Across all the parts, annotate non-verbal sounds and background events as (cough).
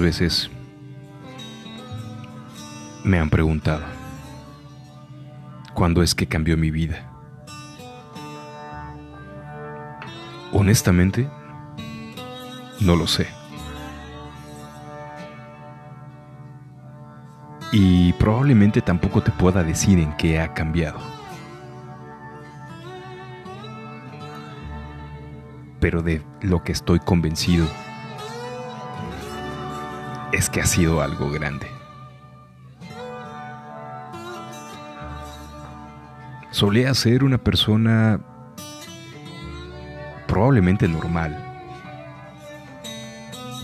Veces me han preguntado, ¿cuándo es que cambió mi vida? Honestamente, no lo sé. Y probablemente tampoco te pueda decir en qué ha cambiado. Pero de lo que estoy convencido es que ha sido algo grande. Solía ser una persona probablemente normal,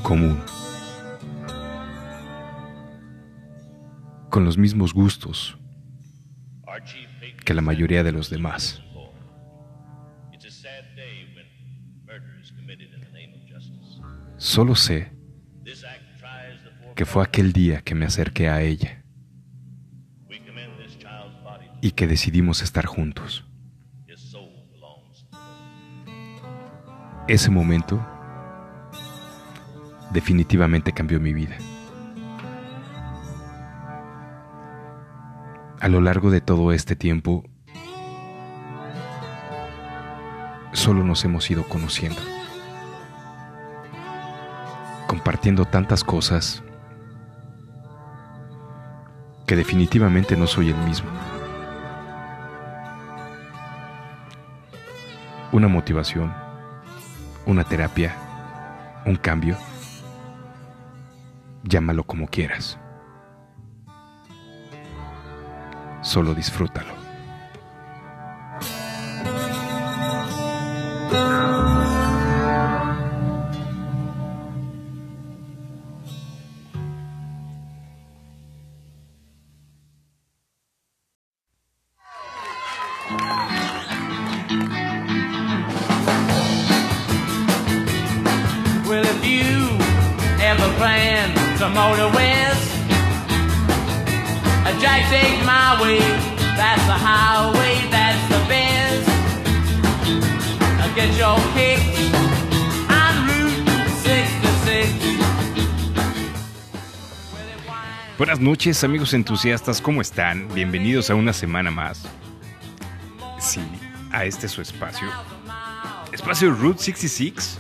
común, con los mismos gustos que la mayoría de los demás. Solo sé que fue aquel día que me acerqué a ella y que decidimos estar juntos. Ese momento definitivamente cambió mi vida. A lo largo de todo este tiempo, solo nos hemos ido conociendo, compartiendo tantas cosas que definitivamente no soy el mismo. Una motivación, una terapia, un cambio, llámalo como quieras. Solo disfrútalo. Buenas noches amigos entusiastas, ¿cómo están? Bienvenidos a una semana más. Sí, a este su espacio. Espacio Route 66.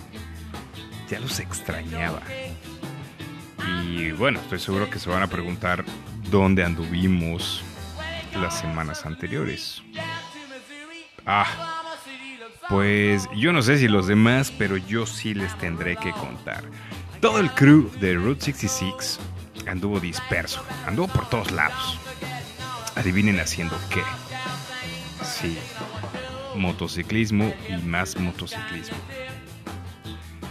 Ya los extrañaba. Y bueno, estoy seguro que se van a preguntar dónde anduvimos las semanas anteriores. Ah, pues yo no sé si los demás, pero yo sí les tendré que contar. Todo el crew de Route 66 anduvo disperso, anduvo por todos lados. Adivinen haciendo qué. Sí, motociclismo y más motociclismo.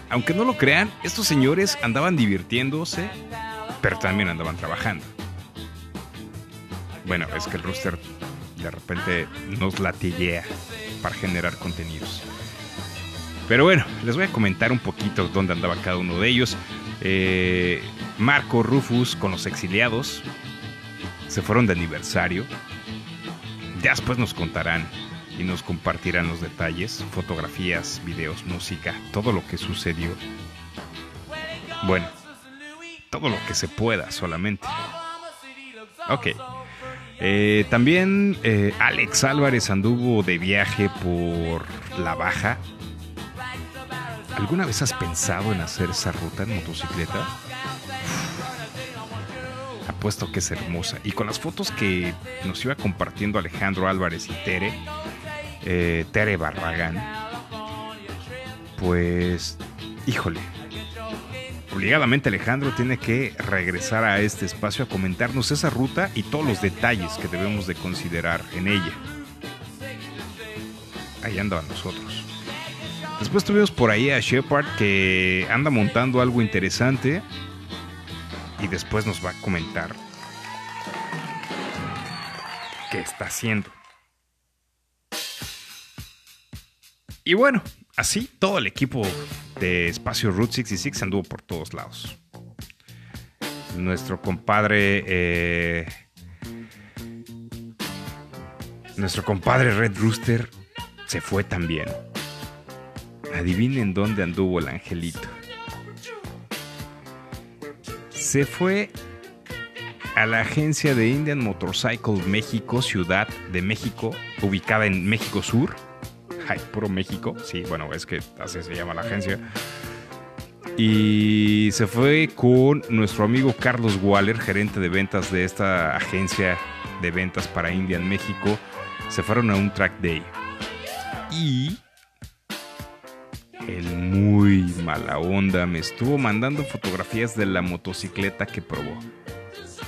Aunque no lo crean, estos señores andaban divirtiéndose, pero también andaban trabajando. Bueno, es que el rooster de repente nos latiguea para generar contenidos. Pero bueno, les voy a comentar un poquito dónde andaba cada uno de ellos. Eh, Marco Rufus con los exiliados se fueron de aniversario. Ya después nos contarán y nos compartirán los detalles, fotografías, videos, música, todo lo que sucedió. Bueno, todo lo que se pueda solamente. Ok. Eh, también eh, Alex Álvarez anduvo de viaje por la Baja. ¿Alguna vez has pensado en hacer esa ruta en motocicleta? Apuesto que es hermosa. Y con las fotos que nos iba compartiendo Alejandro Álvarez y Tere, eh, Tere Barragán, pues, híjole, obligadamente Alejandro tiene que regresar a este espacio a comentarnos esa ruta y todos los detalles que debemos de considerar en ella. Ahí andaban nosotros. Después tuvimos por ahí a Shepard que anda montando algo interesante y después nos va a comentar qué está haciendo. Y bueno, así todo el equipo de Espacio Route 66 anduvo por todos lados. Nuestro compadre. eh, nuestro compadre Red Rooster se fue también. Adivinen dónde anduvo el angelito. Se fue a la agencia de Indian Motorcycle México, Ciudad de México, ubicada en México Sur. Ay, puro México. Sí, bueno, es que así se llama la agencia. Y se fue con nuestro amigo Carlos Waller, gerente de ventas de esta agencia de ventas para Indian México. Se fueron a un track day. Y el muy mala onda me estuvo mandando fotografías de la motocicleta que probó.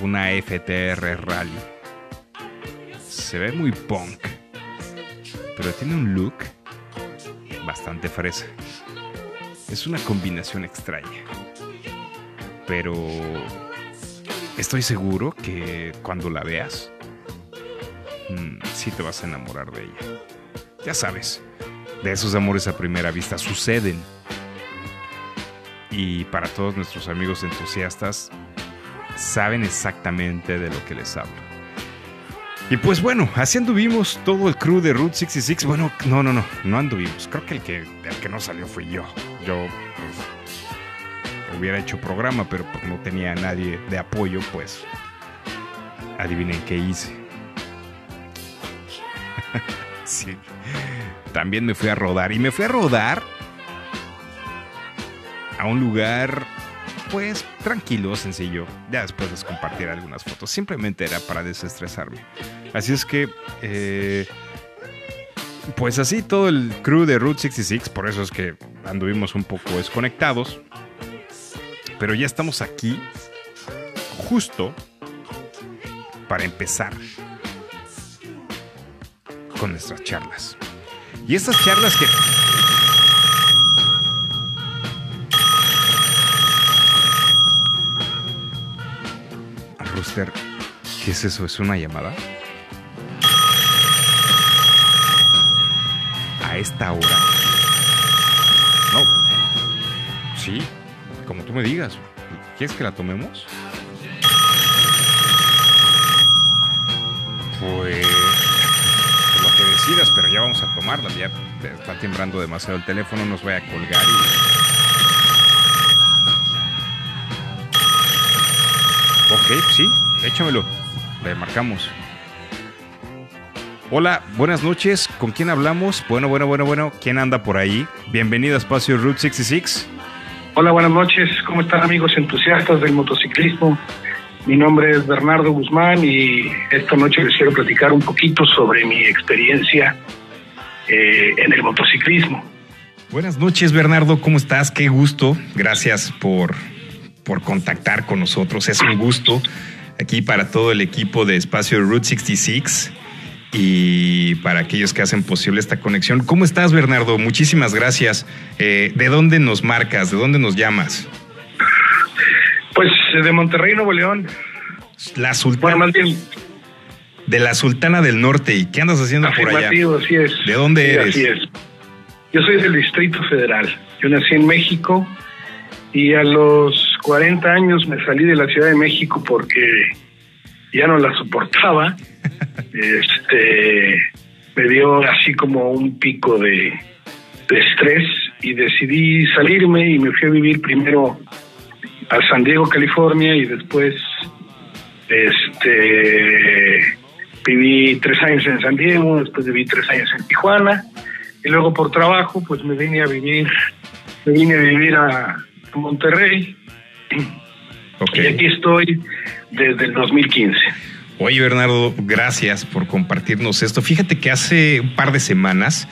Una FTR Rally. Se ve muy punk, pero tiene un look bastante fresa. Es una combinación extraña. Pero estoy seguro que cuando la veas, mm, sí te vas a enamorar de ella. Ya sabes, de esos amores a primera vista suceden. Y para todos nuestros amigos entusiastas, saben exactamente de lo que les hablo. Y pues bueno, así anduvimos todo el crew de Route 66. Bueno, no, no, no, no anduvimos. Creo que el que, el que no salió fui yo. Yo pues, hubiera hecho programa, pero pues, no tenía a nadie de apoyo, pues adivinen qué hice. (laughs) sí. También me fui a rodar. Y me fui a rodar a un lugar, pues, tranquilo, sencillo. Ya después les compartiré algunas fotos. Simplemente era para desestresarme. Así es que, eh, pues así todo el crew de Route 66, por eso es que anduvimos un poco desconectados. Pero ya estamos aquí, justo para empezar con nuestras charlas. Y estas charlas que... Rooster, ¿qué es eso? ¿Es una llamada? ¿A esta hora? No. Sí, como tú me digas. ¿Quieres que la tomemos? Pues pero ya vamos a tomarla. Ya está timbrando demasiado el teléfono, nos voy a colgar y. Ok, sí, échamelo. Le marcamos. Hola, buenas noches. ¿Con quién hablamos? Bueno, bueno, bueno, bueno. ¿Quién anda por ahí? Bienvenido a Espacio Route 66. Hola, buenas noches. ¿Cómo están amigos entusiastas del motociclismo? Mi nombre es Bernardo Guzmán y esta noche les quiero platicar un poquito sobre mi experiencia eh, en el motociclismo. Buenas noches, Bernardo. ¿Cómo estás? Qué gusto. Gracias por, por contactar con nosotros. Es un gusto aquí para todo el equipo de Espacio Route 66 y para aquellos que hacen posible esta conexión. ¿Cómo estás, Bernardo? Muchísimas gracias. Eh, ¿De dónde nos marcas? ¿De dónde nos llamas? Pues de Monterrey, Nuevo León. La Sultana. Bueno, más bien, De la Sultana del Norte. ¿Y qué andas haciendo por allá? así es. ¿De dónde Sí, eres? Así es. Yo soy del Distrito Federal. Yo nací en México y a los 40 años me salí de la Ciudad de México porque ya no la soportaba. (laughs) este me dio así como un pico de, de estrés y decidí salirme y me fui a vivir primero a San Diego, California y después este viví tres años en San Diego, después viví tres años en Tijuana y luego por trabajo pues me vine a vivir me vine a vivir a Monterrey Ok. y aquí estoy desde el 2015. Oye, Bernardo, gracias por compartirnos esto. Fíjate que hace un par de semanas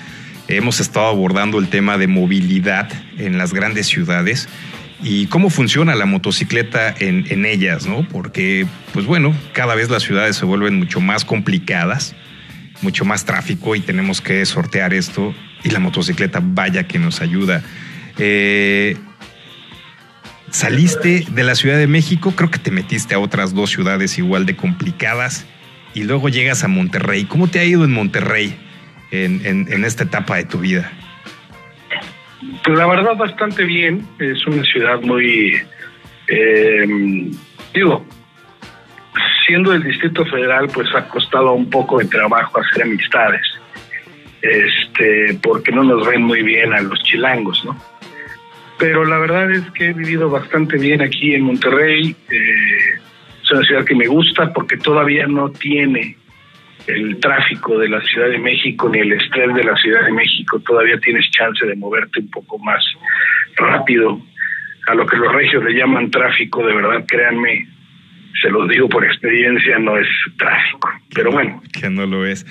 hemos estado abordando el tema de movilidad en las grandes ciudades y cómo funciona la motocicleta en, ellas, ¿no? Porque, pues bueno, cada vez las ciudades se vuelven mucho más complicadas, mucho más tráfico y tenemos que sortear esto y la motocicleta vaya que nos ayuda. Eh, saliste de la Ciudad de México, creo que te metiste a otras dos ciudades igual de complicadas y luego llegas a Monterrey. ¿Cómo te ha ido en Monterrey en esta etapa de tu vida? Pues la verdad bastante bien, es una ciudad muy, eh, digo, siendo del Distrito Federal, pues ha costado un poco de trabajo hacer amistades, este, porque no nos ven muy bien a los chilangos, ¿no? Pero la verdad es que he vivido bastante bien aquí en Monterrey, eh, es una ciudad que me gusta porque todavía no tiene el tráfico de la Ciudad de México ni el estrés de la Ciudad de México, todavía tienes chance de moverte un poco más rápido a lo que los regios le llaman tráfico, de verdad, créanme, se los digo por experiencia, no es tráfico. Pero bueno, Que no lo es.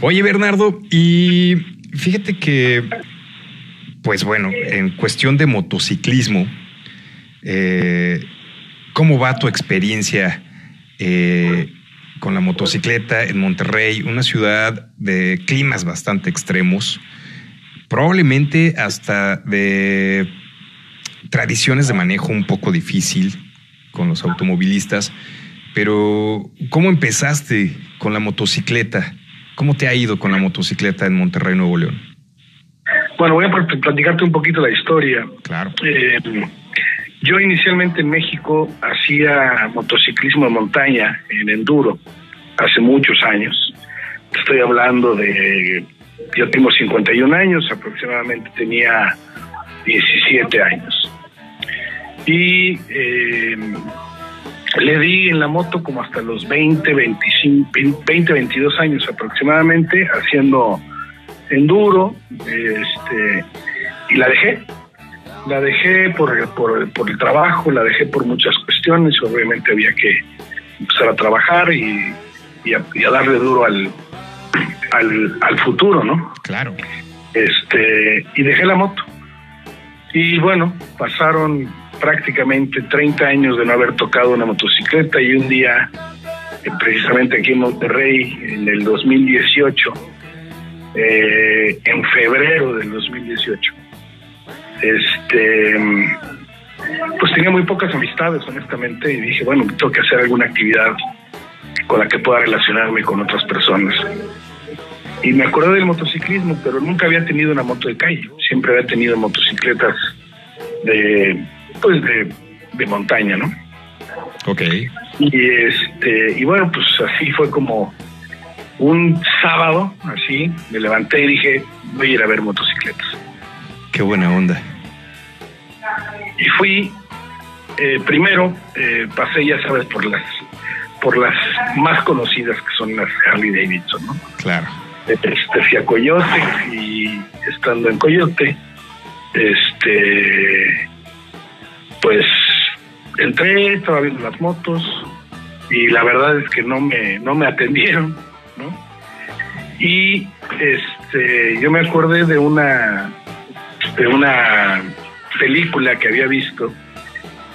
Oye, Bernardo, y fíjate que, pues bueno, en cuestión de motociclismo, eh, ¿cómo va tu experiencia eh, con la motocicleta en Monterrey, una ciudad de climas bastante extremos, probablemente hasta de tradiciones de manejo un poco difícil con los automovilistas, pero ¿cómo empezaste con la motocicleta? ¿Cómo te ha ido con la motocicleta en Monterrey, Nuevo León? bueno, voy a pl- platicarte un poquito la historia. Claro. Eh, yo inicialmente en México hacía motociclismo de montaña en enduro hace muchos años. Estoy hablando de, yo tengo 51 años, aproximadamente tenía 17 años. Y eh, le di en la moto como hasta los 20, 25, 20, 22 años aproximadamente, haciendo enduro, este, y la dejé. La dejé por, por, por el trabajo, la dejé por muchas cuestiones, obviamente había que empezar a trabajar y, y, a, y a darle duro al, al, al futuro, ¿no? Claro. este y dejé la moto. Y bueno, pasaron prácticamente 30 años de no haber tocado una motocicleta y un día, eh, precisamente aquí en Monterrey, en el 2018, eh, en febrero del 2018, este, pues tenía muy pocas amistades, honestamente, y dije, bueno, tengo que hacer alguna actividad con la que pueda relacionarme con otras personas. Y me acordé del motociclismo, pero nunca había tenido una moto de calle. Siempre había tenido motocicletas de, pues de, de montaña, ¿no? Ok. Y este, y bueno, pues así fue como un sábado, así, me levanté y dije, voy a ir a ver motocicletas. Qué buena onda. Y fui, eh, primero, eh, pasé, ya sabes, por las, por las más conocidas que son las Harley Davidson, ¿no? Claro. este, fui a Coyote y estando en Coyote, este, pues entré, estaba viendo las motos y la verdad es que no me, no me atendieron, ¿no? Y este, yo me acordé de una, de una película que había visto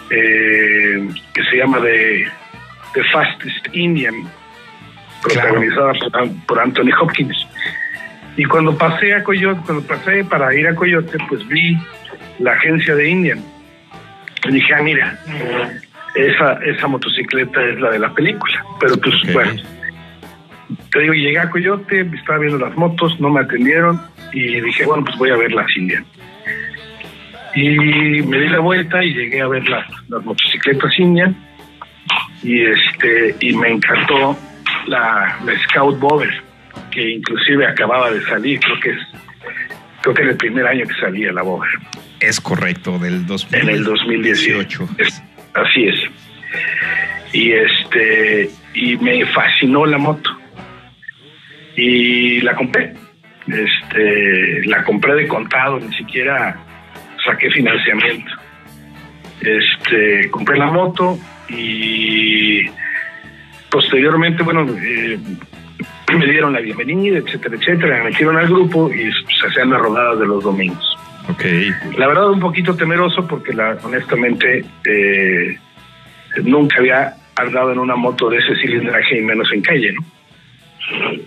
eh, que se llama The, The Fastest Indian, protagonizada por, por Anthony Hopkins. Y cuando pasé a Coyote, cuando pasé para ir a Coyote, pues vi la agencia de Indian. Y dije, ah, mira, esa, esa motocicleta es la de la película. Pero pues bueno, te digo, llegué a Coyote, estaba viendo las motos, no me atendieron y dije, bueno, pues voy a ver las Indian. Y me di la vuelta y llegué a ver las, las motocicletas Indian y este y me encantó la, la Scout Bover que inclusive acababa de salir creo que es creo que era el primer año que salía la Bover Es correcto, del 2000 en el 2018 Es- así es. Y este y me fascinó la moto. Y la compré. Este la compré de contado ni siquiera saqué financiamiento este compré la moto y posteriormente bueno eh, (clears throat) me dieron la bienvenida, etcétera, etcétera, me metieron al grupo y se hacían las rodadas de los domingos. Ok. La verdad un poquito temeroso porque la, honestamente eh, nunca había andado en una moto de ese cilindraje y menos en calle, ¿no?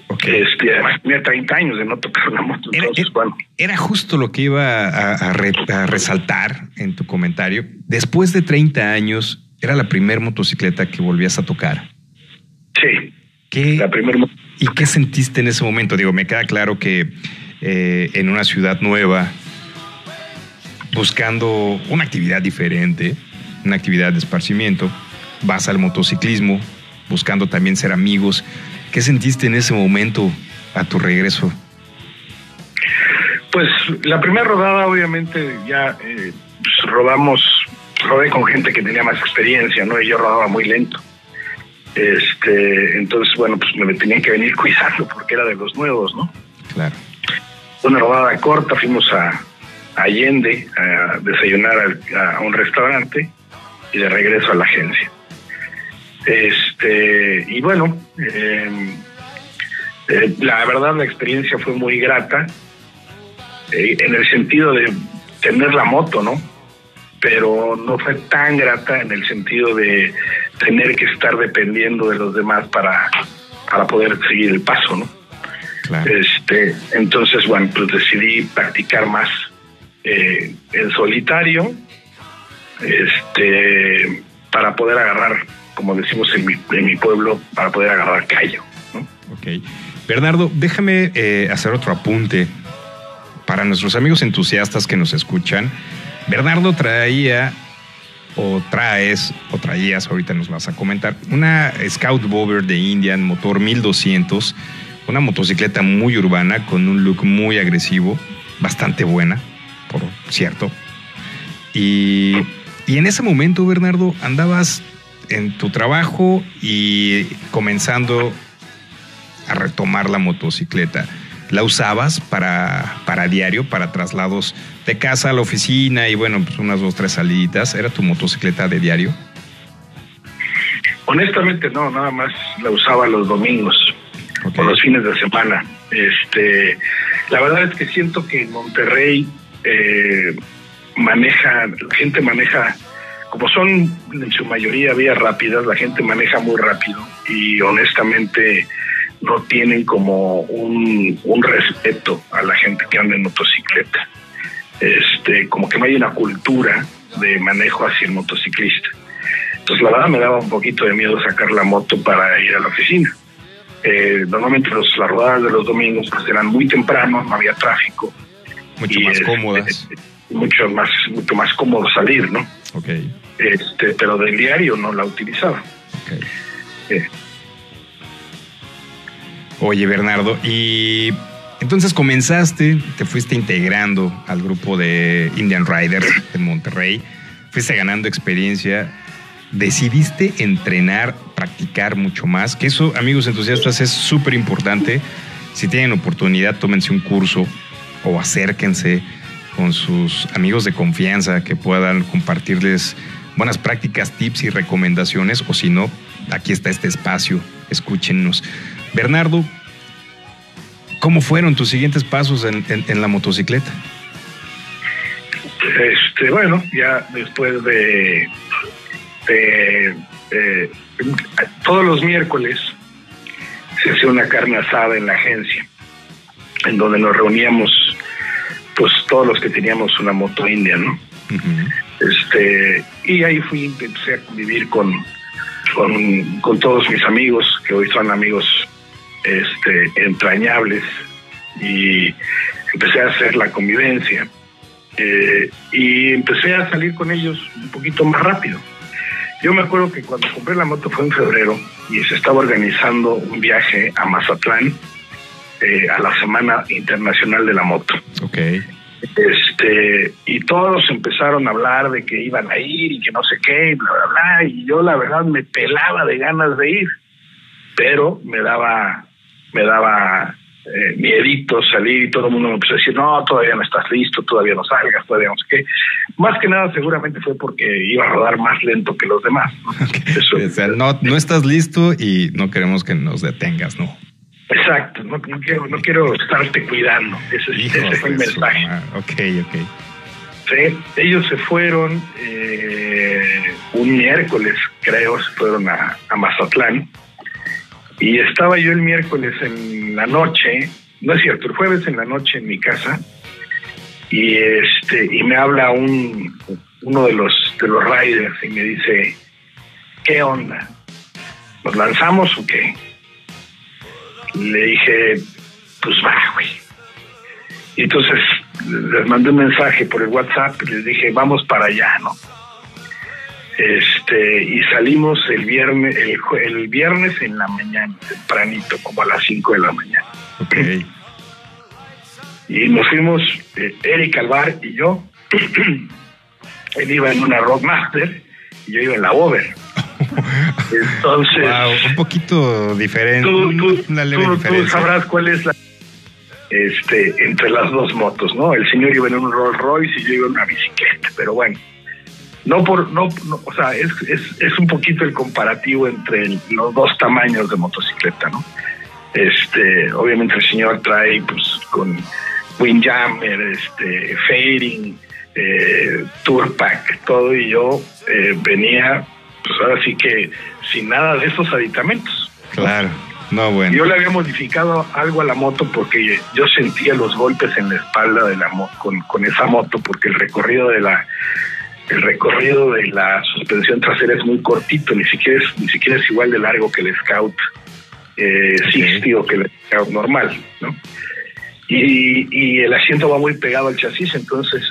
Ok. Este, además tenía 30 años de no tocar una moto, Era, entonces era- bueno. era justo lo que iba a, a re- a resaltar en tu comentario. Después de 30 años, era la primer motocicleta que volvías a tocar. Sí, ¿Qué, la primera moto. ¿Y qué sentiste en ese momento? Digo, me queda claro que eh, en una ciudad nueva, buscando una actividad diferente, una actividad de esparcimiento, vas al motociclismo, buscando también ser amigos. ¿Qué sentiste en ese momento a tu regreso? Pues la primera rodada, obviamente, ya eh, pues, rodamos, rodé con gente que tenía más experiencia, ¿no? Y yo rodaba muy lento. Este, entonces, bueno, pues me tenían que venir cuidando porque era de los nuevos, ¿no? Claro. Una rodada corta, fuimos a, Allende a desayunar a, un restaurante y de regreso a la agencia. Este, y bueno, eh, eh, la verdad la experiencia fue muy grata eh, en el sentido de tener la moto, ¿no? Pero no fue tan grata en el sentido de tener que estar dependiendo de los demás para, para poder seguir el paso, ¿no? Claro. Este, entonces, bueno, pues decidí practicar más eh, en solitario, este, para poder agarrar, como decimos en mi, pueblo, para poder agarrar callo. Ok. Bernardo, déjame eh, hacer otro apunte para nuestros amigos entusiastas que nos escuchan. Bernardo traía o traes o traías, ahorita nos vas a comentar, una Scout Bover de Indian motor 1200, una motocicleta muy urbana con un look muy agresivo, bastante buena, por cierto. Y, y en ese momento, Bernardo, andabas en tu trabajo y comenzando a retomar la motocicleta. ¿La usabas para, para diario, para traslados de casa a la oficina y bueno, pues unas dos, tres saliditas? ¿Era tu motocicleta de diario? Honestamente no, nada más la usaba los domingos o los fines de semana. Este, la verdad es que siento que en Monterrey eh, maneja, la gente maneja, como son en su mayoría vías rápidas, la gente maneja muy rápido y honestamente no tienen como un, un respeto a la gente que anda en motocicleta. Este, como que no hay una cultura de manejo hacia el motociclista. Entonces la verdad me daba un poquito de miedo sacar la moto para ir a la oficina. Eh, normalmente los, las rodadas de los domingos pues eran muy temprano, no había tráfico. Mucho Y, más este, cómodas. Mucho más, mucho más cómodo salir, ¿no? Ok, Este, pero del diario no la utilizaba. ok. Eh, Oye, Bernardo, y entonces comenzaste, te fuiste integrando al grupo de Indian Riders en Monterrey, fuiste ganando experiencia, decidiste entrenar, practicar mucho más, que eso, amigos entusiastas, es súper importante. Si tienen oportunidad, tómense un curso o acérquense con sus amigos de confianza que puedan compartirles buenas prácticas, tips y recomendaciones, o si no, aquí está este espacio, escúchenos. Bernardo, ¿cómo fueron tus siguientes pasos en, la motocicleta? Este, bueno, ya después de, de- de- todos los miércoles se hacía una carne asada en la agencia, en donde nos reuníamos, pues todos los que teníamos una moto india, ¿no? Este, y ahí fui, empecé a convivir con, con, con todos mis amigos, que hoy son amigos este, entrañables, y empecé a hacer la convivencia. Eh, y empecé a salir con ellos un poquito más rápido. Yo me acuerdo que cuando compré la moto fue en febrero y se estaba organizando un viaje a Mazatlán eh, a la Semana Internacional de la Moto. Ok. Este, y todos empezaron a hablar de que iban a ir y que no sé qué, y bla, bla, bla, y yo la verdad me pelaba de ganas de ir, pero me daba, me daba eh, miedito salir y todo el mundo me empezó a decir, no, todavía no estás listo, todavía no salgas, todavía no sé qué. Más que nada seguramente fue porque iba a rodar más lento que los demás. ¿no? (laughs) Eso- O sea, no, no estás listo y no queremos que nos detengas, ¿no? Exacto, no, no quiero, no quiero estarte cuidando. Ese, fue el mensaje. Ok, ok. Sí, ellos se fueron eh, un miércoles, creo, se fueron a, a Mazatlán. Y estaba yo el miércoles en la noche, no es cierto, el jueves en la noche en mi casa. Y este y me habla un uno de los de los riders y me dice, ¿qué onda? ¿Nos lanzamos o qué? Le dije, pues va, güey. Y entonces les mandé un mensaje por el WhatsApp y les dije, vamos para allá, ¿no? Este, y salimos el viernes, el, el viernes en la mañana, tempranito, como a las 5 de la mañana. Ok. Y nos fuimos, eh, Eric Alvar y yo. (clears throat) Él iba en una Rockmaster y yo iba en la Over. Entonces, Wow, un poquito diferente. tú, tú- una leve tú- tú diferencia. sabrás cuál es la este entre las dos motos, ¿no? El señor iba en un Rolls Royce y yo iba en una bicicleta, pero bueno. No por no, no, o sea, es, es, es un poquito el comparativo entre el- los dos tamaños de motocicleta, ¿no? Este, obviamente el señor trae pues con Windjammer, este, fading, eh, todo y yo eh, venía pues ahora sí que sin nada de esos aditamentos. Claro. No, bueno. Yo le había modificado algo a la moto porque yo sentía los golpes en la espalda de la con, con esa moto porque el recorrido de la el recorrido de la suspensión trasera es muy cortito, ni siquiera es, ni siquiera es igual de largo que el Scout eh, Ok. 60 o que el Scout normal, ¿no? Y, y el asiento va muy pegado al chasis, entonces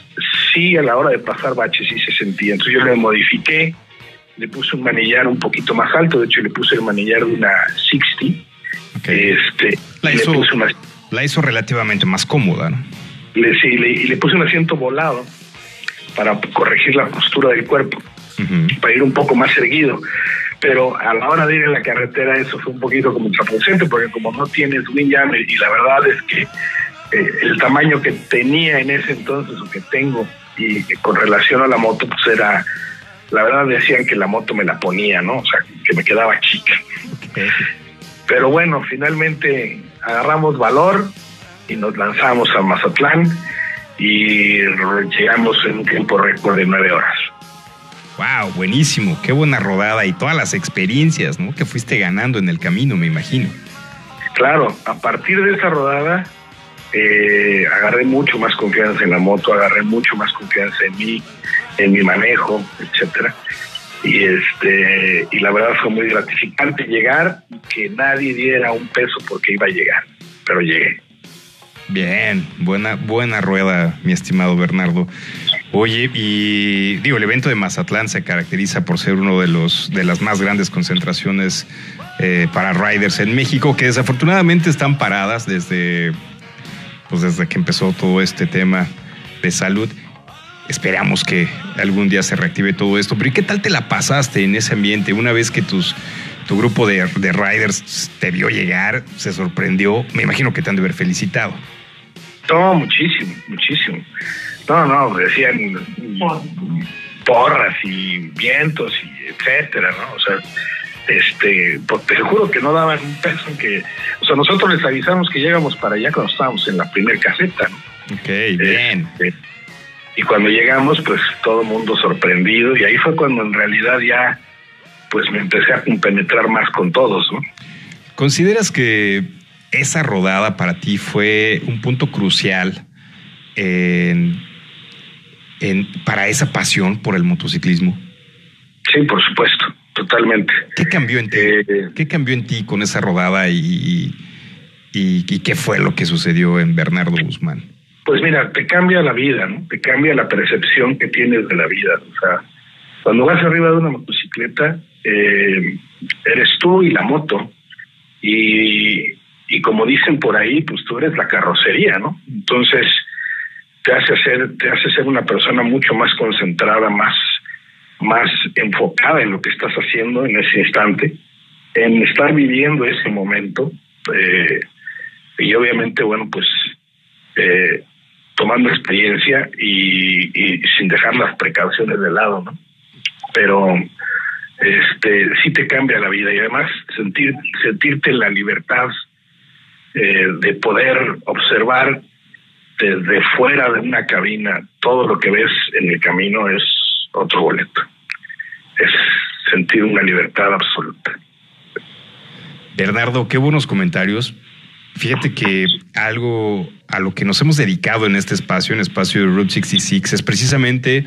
sí a la hora de pasar baches sí se sentía. Entonces yo le modifiqué, le puse un manillar un poquito más alto, de hecho le puse el manillar de una 60 Ok. este, La le hizo- puse una- La hizo relativamente más cómoda, ¿no? le- sí, le- y le puse un asiento volado para corregir la postura del cuerpo, para ir un poco más erguido. Pero a la hora de ir en la carretera eso fue un poquito como contraproducente, porque como no tienes windjammer y la verdad es que eh, el tamaño que tenía en ese entonces o que tengo y con relación a la moto pues era, la verdad decían que la moto me la ponía, ¿no? O sea, que me quedaba chica. Pero bueno, finalmente agarramos valor y nos lanzamos a Mazatlán y llegamos en un tiempo récord de nueve horas. Wow, buenísimo. Qué buena rodada y todas las experiencias, ¿no? Que fuiste ganando en el camino, me imagino. Claro, a partir de esa rodada eh, agarré mucho más confianza en la moto, agarré mucho más confianza en mí, en mi manejo, etcétera. Y este y la verdad fue muy gratificante llegar que nadie diera un peso porque iba a llegar, pero llegué. Bien, buena, buena rueda, mi estimado Bernardo. Oye, y digo, el evento de Mazatlán se caracteriza por ser uno de los de las más grandes concentraciones eh, para riders en México, que desafortunadamente están paradas desde, pues desde que empezó todo este tema de salud. Esperamos que algún día se reactive todo esto. Pero ¿y qué tal te la pasaste en ese ambiente una vez que tus tu grupo de, de riders te vio llegar, se sorprendió? Me imagino que te han de haber felicitado. No, muchísimo, muchísimo. No, no, decían porras y vientos y etcétera, ¿no? O sea, este, pues te juro que no daban un peso en que, o sea, nosotros les avisamos que llegamos para allá cuando estábamos en la primer caseta, ¿no? Ok, bien. Este, y cuando llegamos, pues todo mundo sorprendido y ahí fue cuando en realidad ya, pues me empecé a compenetrar más con todos, ¿no? ¿Consideras que esa rodada para ti fue un punto crucial en, en- para esa pasión por el motociclismo? Sí, por supuesto, totalmente. ¿Qué cambió en ti? Eh, ¿Qué cambió en ti con esa rodada y, y, y- y qué fue lo que sucedió en Bernardo Guzmán? Pues mira, te cambia la vida, ¿no? Te cambia la percepción que tienes de la vida. O sea, cuando vas arriba de una motocicleta, eh, eres tú y la moto. Y, y como dicen por ahí, pues tú eres la carrocería, ¿no? Entonces, te hace ser, te hace ser una persona mucho más concentrada, más, más enfocada en lo que estás haciendo en ese instante, en estar viviendo ese momento. eh, y obviamente, bueno, pues eh, tomando experiencia y, sin dejar las precauciones de lado, ¿no? Pero este sí te cambia la vida y además sentir sentirte en la libertad eh, de poder observar desde fuera de una cabina todo lo que ves en el camino es otro boleto. Es sentir una libertad absoluta. Bernardo, qué buenos comentarios. Fíjate que algo a lo que nos hemos dedicado en este espacio, en espacio de Route 66, es precisamente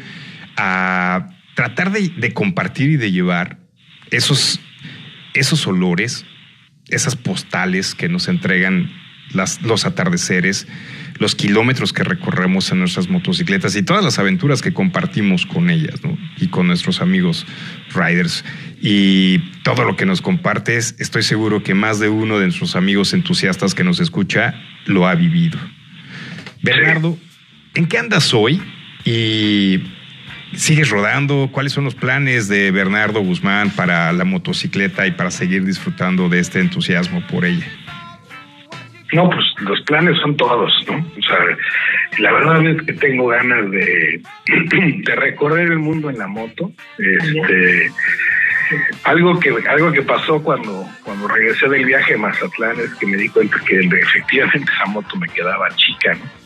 a tratar de, compartir y de llevar esos, esos olores, esas postales que nos entregan los atardeceres, los kilómetros que recorremos en nuestras motocicletas y todas las aventuras que compartimos con ellas y con nuestros amigos riders. Y todo lo que nos compartes, estoy seguro que más de uno de nuestros amigos entusiastas que nos escucha lo ha vivido. Bernardo, ¿en qué andas hoy? Y ¿Sigues rodando? ¿Cuáles son los planes de Bernardo Guzmán para la motocicleta y para seguir disfrutando de este entusiasmo por ella? No, pues los planes son todos, ¿no? O sea, la verdad es que tengo ganas de, (clears throat) de recorrer el mundo en la moto. Este, algo que algo que pasó cuando cuando regresé del viaje a Mazatlán es que me di cuenta que efectivamente esa moto me quedaba chica, ¿no?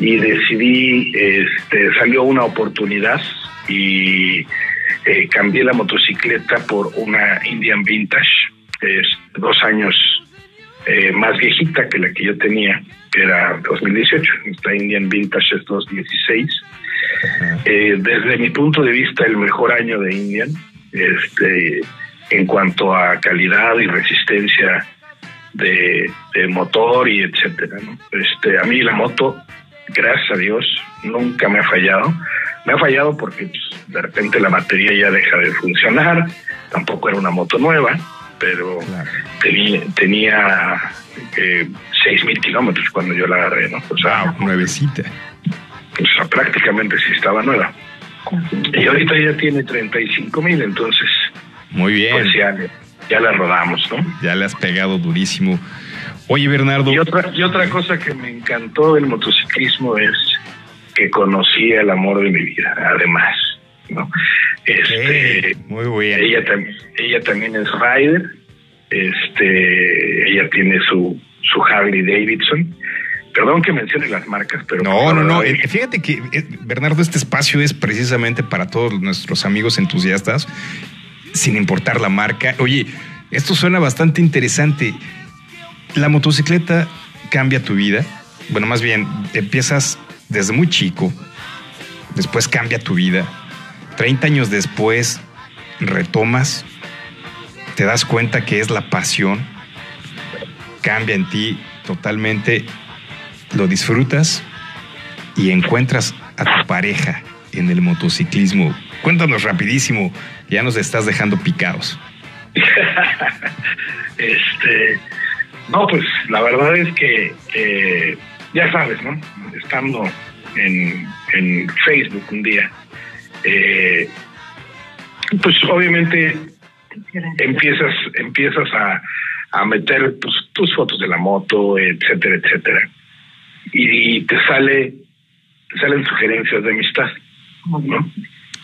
Y decidí, este, salió una oportunidad y eh, cambié la motocicleta por una Indian Vintage, es dos años eh, más viejita que la que yo tenía, que era 2018. Esta Indian Vintage es 2016. Eh, desde mi punto de vista, el mejor año de Indian, este, en cuanto a calidad y resistencia de, de motor y etcétera. ¿no? Este, a mí la moto, gracias a Dios, nunca me ha fallado. Me ha fallado porque pues, de repente la batería ya deja de funcionar. Tampoco era una moto nueva pero Claro. tenía, tenía eh, 6.000 kilómetros cuando yo la agarré, ¿no? O sea, Wow, nuevecita. o sea, prácticamente sí estaba nueva. Y ahorita ya tiene 35.000, entonces Muy bien. pues ya, ya la rodamos, ¿no? Ya le has pegado durísimo. Oye, Bernardo. Y otra, y otra cosa que me encantó del motociclismo es que conocí el amor de mi vida, además, ¿no? Este, muy bien. ella también ella también es rider este ella tiene su su Harley Davidson perdón que mencione las marcas pero No, no, no. Eh, Fíjate que, eh, Bernardo, este espacio es precisamente para todos nuestros amigos entusiastas, sin importar la marca. Oye, esto suena bastante interesante. La motocicleta cambia tu vida. Bueno, más bien, empiezas desde muy chico, después cambia tu vida. 30 años después, retomas, te das cuenta que es la pasión, cambia en ti totalmente lo disfrutas y encuentras a tu pareja en el motociclismo. Cuéntanos rapidísimo, ya nos estás dejando picados. (laughs) este no pues la verdad es que ya sabes no estando en, en Facebook un día eh, pues obviamente empiezas empiezas a, a meter pues, tus fotos de la moto etcétera etcétera y te sale te salen sugerencias de amistad ¿no?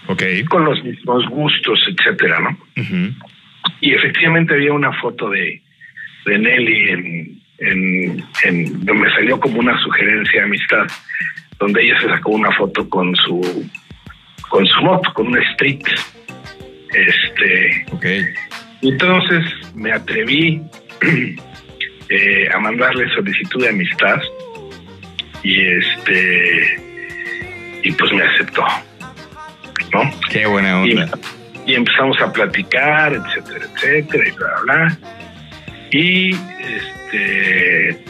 Ok. con los mismos gustos etcétera no y efectivamente había una foto de, de Nelly en, en, en donde me salió como una sugerencia de amistad donde ella se sacó una foto con su con su moto con un street este Ok. y entonces me atreví (clears throat) eh, a mandarle solicitud de amistad y este y pues me aceptó no Qué buena y, onda. y empezamos a platicar, etcétera, etcétera, y bla, bla, bla. Y este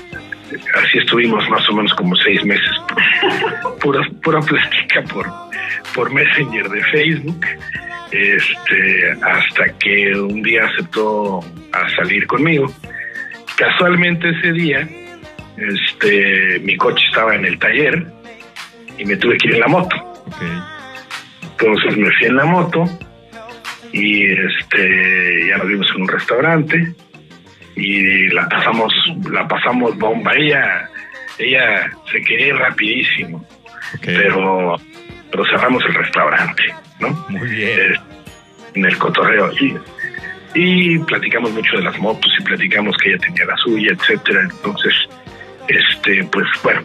así estuvimos más o menos como seis meses, (laughs) pura, pura plática por, por Messenger de Facebook, este, hasta que un día aceptó a salir conmigo. Casualmente ese día, este, mi coche estaba en el taller y me tuve que ir en la moto. Ok. Entonces me fui en la moto y este ya nos vimos en un restaurante y la pasamos la pasamos bomba. Ella ella se quería ir rapidísimo, Ok. pero pero cerramos el restaurante, ¿no? Muy bien. Eh, en el cotorreo y y platicamos mucho de las motos y platicamos que ella tenía la suya, etcétera. Entonces, este, pues bueno,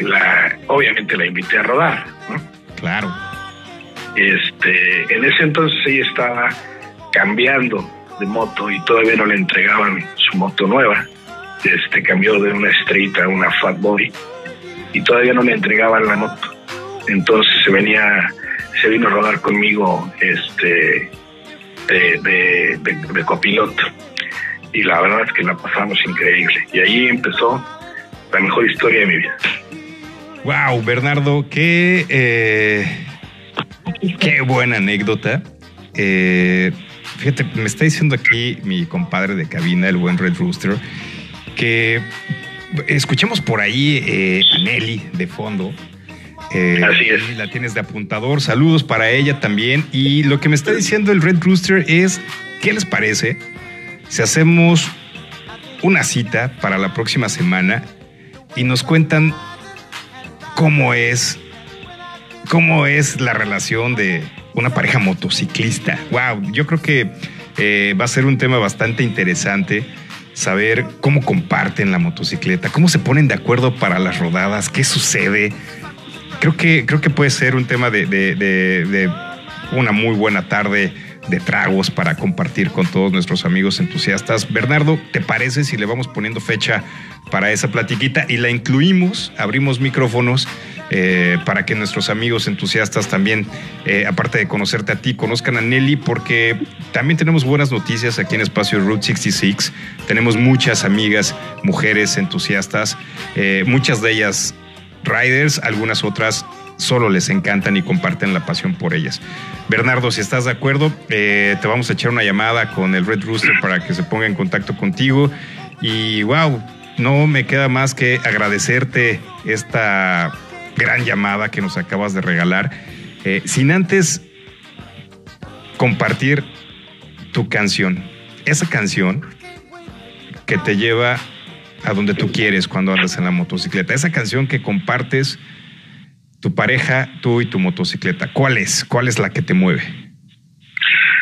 la, obviamente la invité a rodar, ¿no? Claro. Este, en ese entonces ella estaba cambiando de moto y todavía no le entregaban su moto nueva. Este cambió de una Street a una Fat Boy y todavía no le entregaban la moto. Entonces se venía, se vino a rodar conmigo este de, copiloto. Y la verdad es que la pasamos increíble. Y ahí empezó la mejor historia de mi vida. Wow, Bernardo, qué, eh, qué buena anécdota. Eh, fíjate, me está diciendo aquí mi compadre de cabina, el buen Red Rooster, que escuchemos por ahí eh, a Nelly de fondo. Eh, Así es. La tienes de apuntador. Saludos para ella también. Y lo que me está diciendo el Red Rooster es, ¿qué les parece si hacemos una cita para la próxima semana y nos cuentan cómo es, cómo es la relación de una pareja motociclista. Wow, yo creo que eh, va a ser un tema bastante interesante saber cómo comparten la motocicleta, cómo se ponen de acuerdo para las rodadas, qué sucede. Creo que, creo que puede ser un tema de, de- de- una muy buena tarde de tragos para compartir con todos nuestros amigos entusiastas. Bernardo, ¿te parece si le vamos poniendo fecha para esa platiquita y la incluimos? Abrimos micrófonos eh, para que nuestros amigos entusiastas también, eh, aparte de conocerte a ti, conozcan a Nelly, porque también tenemos buenas noticias aquí en Espacio Route 66. Tenemos muchas amigas, mujeres entusiastas, eh, muchas de ellas riders, algunas otras solo les encantan y comparten la pasión por ellas. Bernardo, si estás de acuerdo, eh, te vamos a echar una llamada con el Red Rooster para que se ponga en contacto contigo. Y wow, no me queda más que agradecerte esta gran llamada que nos acabas de regalar. Eh, sin antes compartir tu canción, esa canción que te lleva a donde tú quieres cuando andas en la motocicleta. Esa canción que compartes tu pareja, tú y tu motocicleta. ¿Cuál es? ¿Cuál es la que te mueve?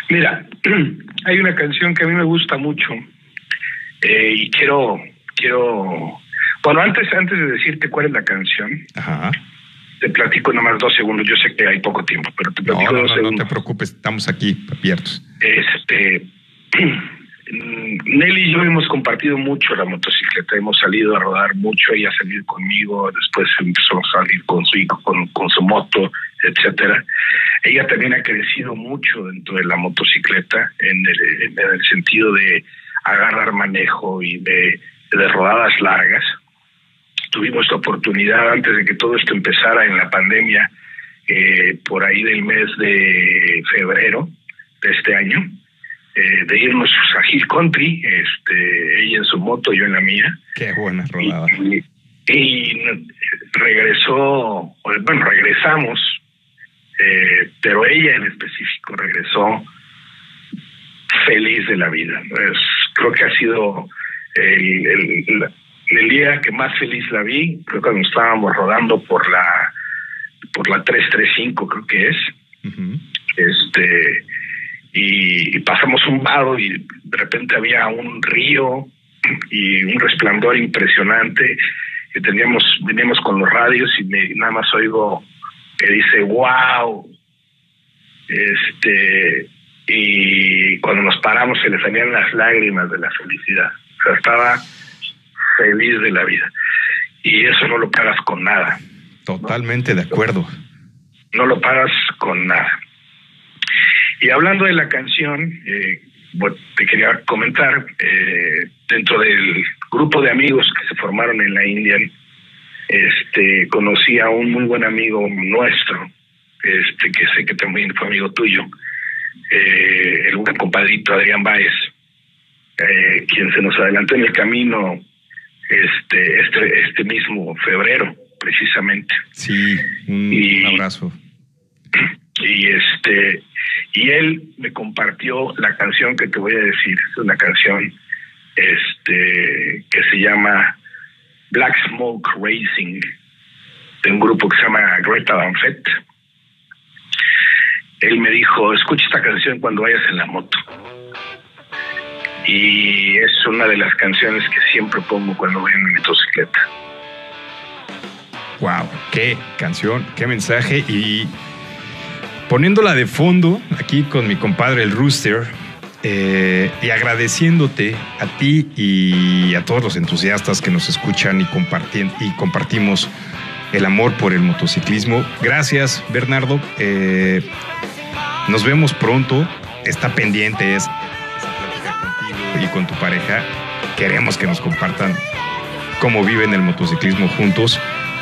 Mira, (clears throat) hay una canción que a mí me gusta mucho eh, y quiero, quiero, bueno, antes, antes de decirte cuál es la canción, Ajá. te platico nomás dos segundos. Yo sé que hay poco tiempo, pero te No, platico no, dos no, no segundos. te preocupes, estamos aquí abiertos. Este, (clears throat) Nelly y yo hemos compartido mucho la motocicleta, hemos salido a rodar mucho, ella ha conmigo, después empezó a salir con su hijo, con, su moto, etcétera. Ella también ha crecido mucho dentro de la motocicleta en el, en el sentido de agarrar manejo y de, de rodadas largas. Tuvimos la oportunidad antes de que todo esto empezara en la pandemia, eh, por ahí del mes de febrero de este año, eh, de irnos a Hill Country, este, ella en su moto, yo en la mía. Qué buena rodada. Y, y regresó, bueno, regresamos, eh, pero ella en específico regresó feliz de la vida. Creo que ha sido el, el- día que más feliz la vi, creo que cuando estábamos rodando por la por la 335 creo que es, este y, y pasamos un vado y de repente había un río y un resplandor impresionante que teníamos veníamos con los radios y me- nada más oigo que dice wow este y cuando nos paramos se le salían las lágrimas de la felicidad o sea estaba feliz de la vida y eso no lo pagas con nada Totalmente de acuerdo. no lo pagas con nada. Y hablando de la canción, eh, bueno, te quería comentar, eh, dentro del grupo de amigos que se formaron en la Indian, este, conocí a un muy buen amigo nuestro, este, que sé que también fue amigo tuyo, eh, el buen compadrito Adrián Báez, eh, quien se nos adelantó en el camino este, este, este mismo febrero, precisamente Sí, un, Y- un abrazo. (clears throat) y este y él me compartió la canción que te voy a decir. Es una canción este que se llama Black Smoke Racing de un grupo que se llama Greta Van Fett. Él me dijo escucha esta canción cuando vayas en la moto y es una de las canciones que siempre pongo cuando voy en mi motocicleta. Wow, qué canción, qué mensaje. Y poniéndola de fondo aquí con mi compadre el Rooster eh, y agradeciéndote a ti y a todos los entusiastas que nos escuchan y, compartien- y compartimos el amor por el motociclismo. Gracias, Bernardo. Eh, nos vemos pronto. Está pendiente es y con tu pareja. Queremos que nos compartan cómo viven el motociclismo juntos.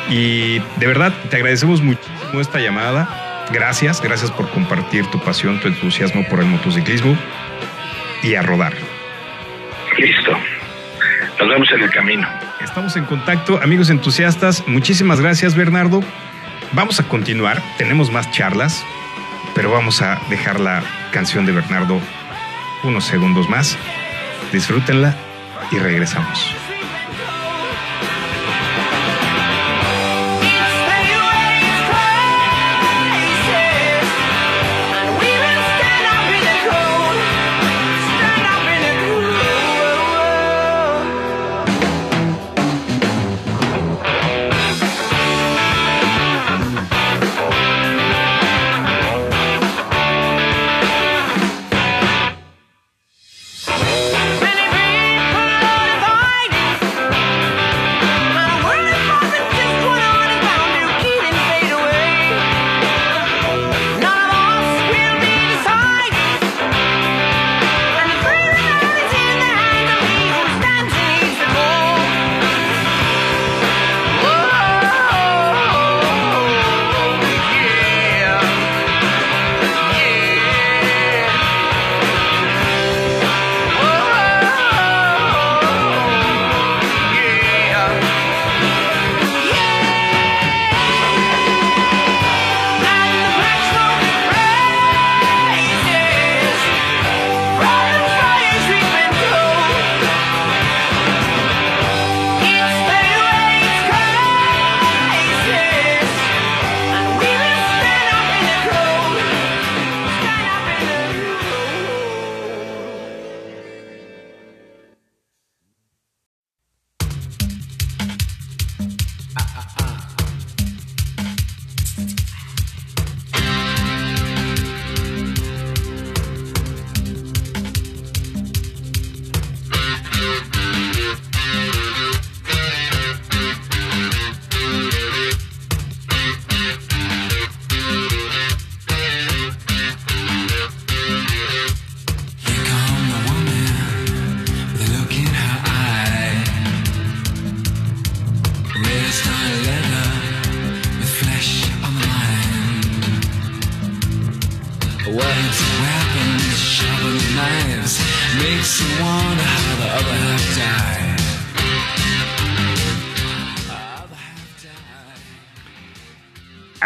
Y de verdad, te agradecemos muchísimo esta llamada. Gracias, gracias por compartir tu pasión, tu entusiasmo por el motociclismo y a rodar. Listo. Nos vemos en el camino. Estamos en contacto, amigos entusiastas. Muchísimas gracias, Bernardo. Vamos a continuar. Tenemos más charlas, pero vamos a dejar la canción de Bernardo unos segundos más. Disfrútenla y regresamos.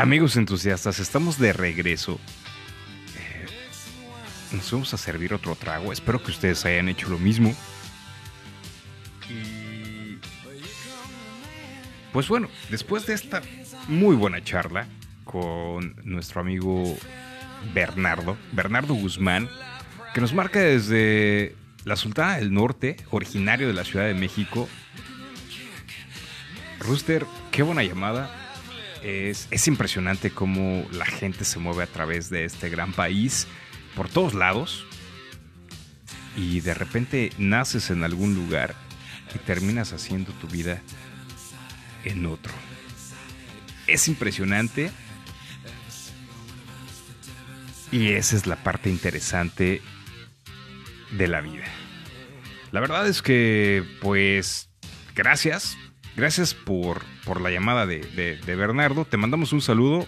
Amigos entusiastas, estamos de regreso. Eh, nos vamos a servir otro trago. Espero que ustedes hayan hecho lo mismo. Y. Pues bueno, después de esta muy buena charla con nuestro amigo Bernardo, Bernardo Guzmán, que nos marca desde la Sultana del Norte, originario de la Ciudad de México. Rooster, qué buena llamada. Es, es impresionante cómo la gente se mueve a través de este gran país por todos lados y de repente naces en algún lugar y terminas haciendo tu vida en otro. Es impresionante y esa es la parte interesante de la vida. La verdad es que, pues, gracias. Gracias por, por la llamada de, de- de Bernardo. Te mandamos un saludo.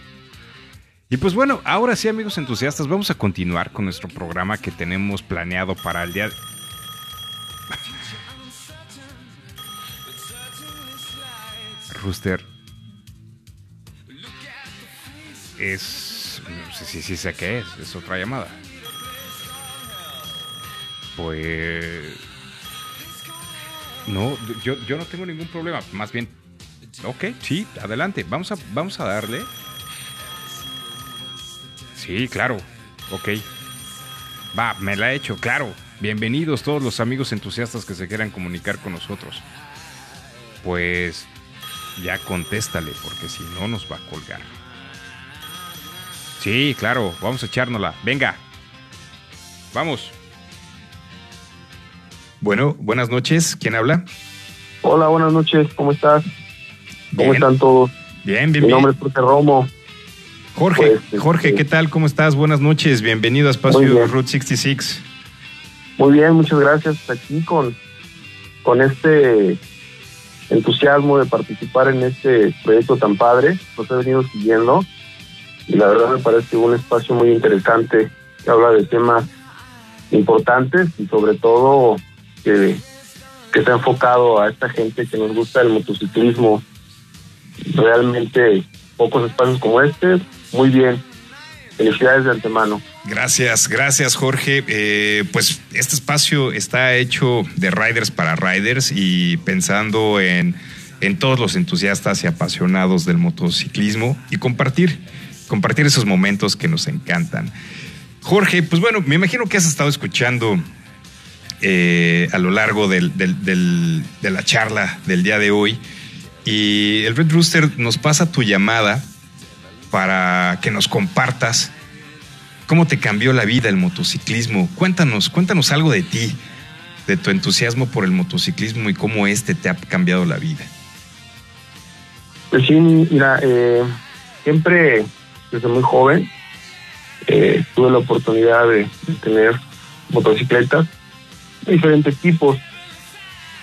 Y pues bueno, ahora sí, amigos entusiastas, vamos a continuar con nuestro programa que tenemos planeado para el día. (laughs) Rooster. Es. No sé si sí sé qué es. Es otra llamada. Pues. No, yo, yo no tengo ningún problema. Más bien. Ok, sí, adelante. Vamos a, vamos a darle. Sí, claro. Ok. Va, me la he hecho, claro. Bienvenidos todos los amigos entusiastas que se quieran comunicar con nosotros. Pues ya contéstale, porque si no nos va a colgar. Sí, claro, vamos a echárnosla. Venga. Vamos. Bueno, buenas noches. ¿Quién habla? Hola, buenas noches, ¿cómo estás? ¿Cómo están todos? Bien, bien, Mi bien. nombre es Jorge Romo. Jorge, Pues, Jorge, este- ¿qué tal? ¿Cómo estás? Buenas noches. Bienvenido a Espacio. Route 66. Muy bien, muchas gracias. Aquí con, con este entusiasmo de participar en este proyecto tan padre, los he venido siguiendo y la verdad me parece un espacio muy interesante que habla de temas importantes y sobre todo que, que está enfocado a esta gente que nos gusta el motociclismo. Realmente pocos espacios como este, muy bien. Felicidades de antemano. Gracias, gracias Jorge. Eh, pues este espacio está hecho de riders para riders y pensando en, en todos los entusiastas y apasionados del motociclismo y compartir, compartir esos momentos que nos encantan. Jorge, pues bueno, me imagino que has estado escuchando eh, a lo largo del- de la charla del día de hoy y el Red Rooster nos pasa tu llamada para que nos compartas cómo te cambió la vida el motociclismo. Cuéntanos, cuéntanos algo de ti, de tu entusiasmo por el motociclismo y cómo este te ha cambiado la vida. Pues sí, mira, eh, siempre desde muy joven eh, tuve la oportunidad de, de tener motocicletas de diferentes tipos.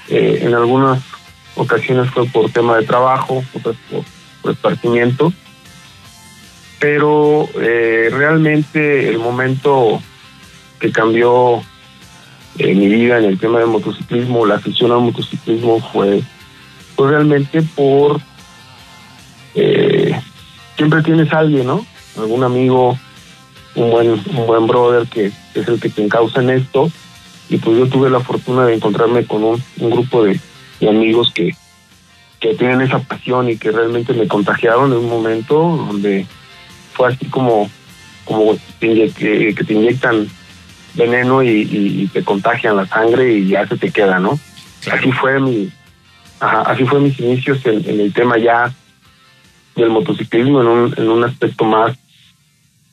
Eh, en algunas ocasiones fue por tema de trabajo, otras por, por esparcimiento. Pero eh, realmente el momento que cambió eh, mi vida en el tema del motociclismo, la afición al motociclismo fue, fue realmente por eh, siempre tienes alguien, ¿no? Algún amigo, un buen, un buen brother que es el que te encausa en esto. Y pues yo tuve la fortuna de encontrarme con un, un grupo de, de amigos que, que tienen esa pasión y que realmente me contagiaron en un momento donde fue así como, como que, te inyectan veneno y, y- y te contagian la sangre y ya se te queda, ¿no? Así fue mi, ajá, así fue mis inicios en, en el tema ya del motociclismo en un, en un aspecto más,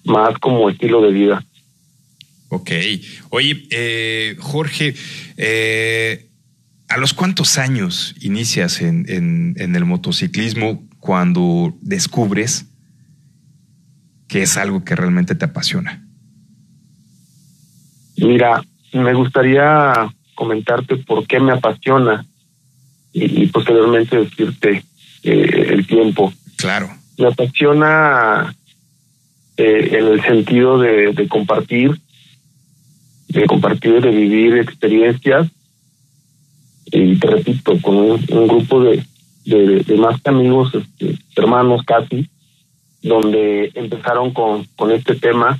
más como estilo de vida. Ok. Oye, eh, Jorge, eh, ¿a los cuántos años inicias en, en- en el motociclismo cuando descubres que es algo que realmente te apasiona? Mira, me gustaría comentarte por qué me apasiona y, y posteriormente decirte eh, el tiempo. Claro. Me apasiona eh, en el sentido de, de compartir, de compartir, de vivir experiencias. Y te repito, con un, un grupo de, de, de más que amigos, este, hermanos casi, donde empezaron con, con este tema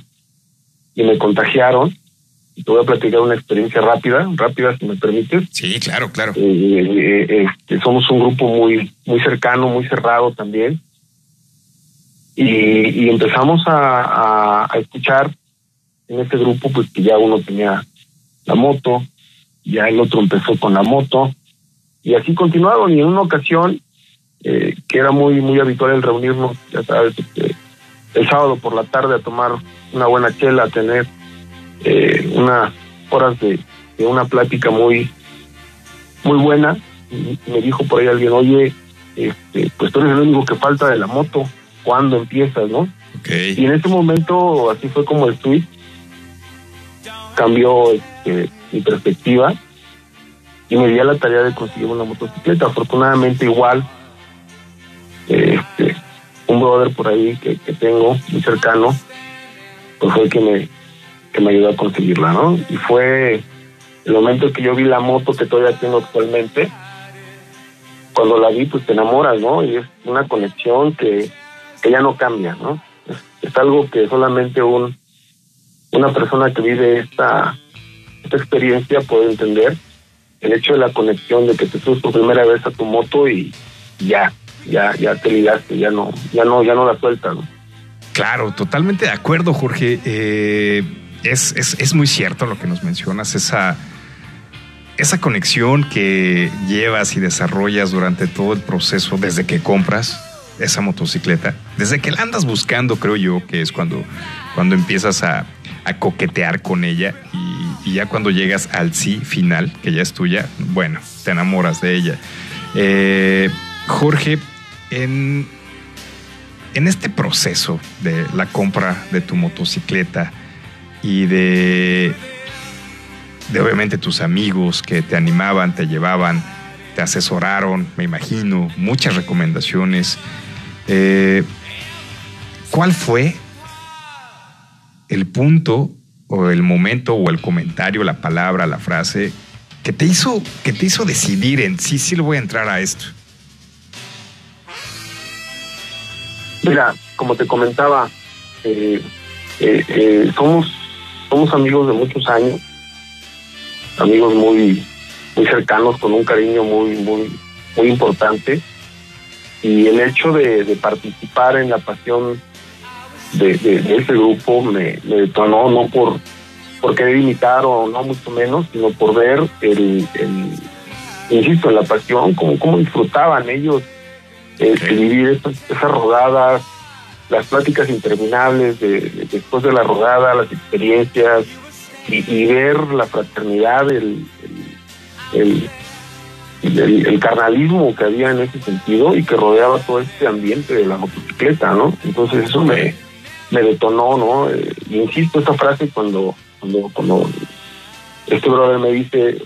y me contagiaron. Y te voy a platicar una experiencia rápida, rápida si me permites. Sí, claro, claro. Eh, eh, este, somos un grupo muy, muy cercano, muy cerrado también. Y, y empezamos a, a, a escuchar en este grupo, pues que ya uno tenía la moto, ya el otro empezó con la moto, y así continuaron. Y en una ocasión, eh, que era muy, muy habitual el reunirnos, ya sabes, este, el sábado por la tarde a tomar una buena chela, a tener eh, unas horas de, de una plática muy, muy buena. Y me dijo por ahí alguien, oye, este, pues tú eres el único que falta de la moto, ¿cuándo empiezas, no? Ok. Y en ese momento, así fue como el tweet, cambió este, mi perspectiva y me di a la tarea de conseguir una motocicleta. Afortunadamente, igual, este, un brother por ahí que, que tengo muy cercano, pues fue el que me, que me ayudó a conseguirla, ¿no? Y fue el momento que yo vi la moto que todavía tengo actualmente. Cuando la vi, pues te enamoras, ¿no? Y es una conexión que, que ya no cambia, ¿no? Es, es algo que solamente un una persona que vive esta, esta experiencia puede entender el hecho de la conexión de que te subes por primera vez a tu moto y ya, ya, ya te ligaste, ya no, ya no, ya no la sueltas, ¿no? Claro, totalmente de acuerdo, Jorge. Eh, es, es, es muy cierto lo que nos mencionas, esa, esa conexión que llevas y desarrollas durante todo el proceso, desde que compras esa motocicleta, desde que la andas buscando, creo yo, que es cuando, cuando empiezas a, a coquetear con ella y, ya cuando llegas al sí final, que ya es tuya, bueno, te enamoras de ella. Eh, Jorge, en, en este proceso de la compra de tu motocicleta y de, de obviamente tus amigos que te animaban, te llevaban, te asesoraron, me imagino, muchas recomendaciones. Eh, ¿Cuál fue el punto o el momento o el comentario, la palabra, la frase que te hizo, que te hizo decidir en sí, sí le voy a entrar a esto? Mira, como te comentaba, eh, eh, eh, somos, somos amigos de muchos años, amigos muy, muy cercanos, con un cariño muy, muy, muy importante. Y el hecho de, de participar en la pasión de, de, de ese grupo me, me detonó, no por, por querer imitar o no mucho menos, sino por ver el, el insisto, la pasión, cómo, cómo disfrutaban ellos eh, vivir esas, esas rodadas, las pláticas interminables de, de- después de la rodada, las experiencias y, y ver la fraternidad, el, el, el, el- el carnalismo que había en ese sentido y que rodeaba todo este ambiente de la motocicleta, ¿no? Entonces eso me, me detonó, ¿no? Eh, insisto, esta frase cuando, cuando, cuando este brother me dice,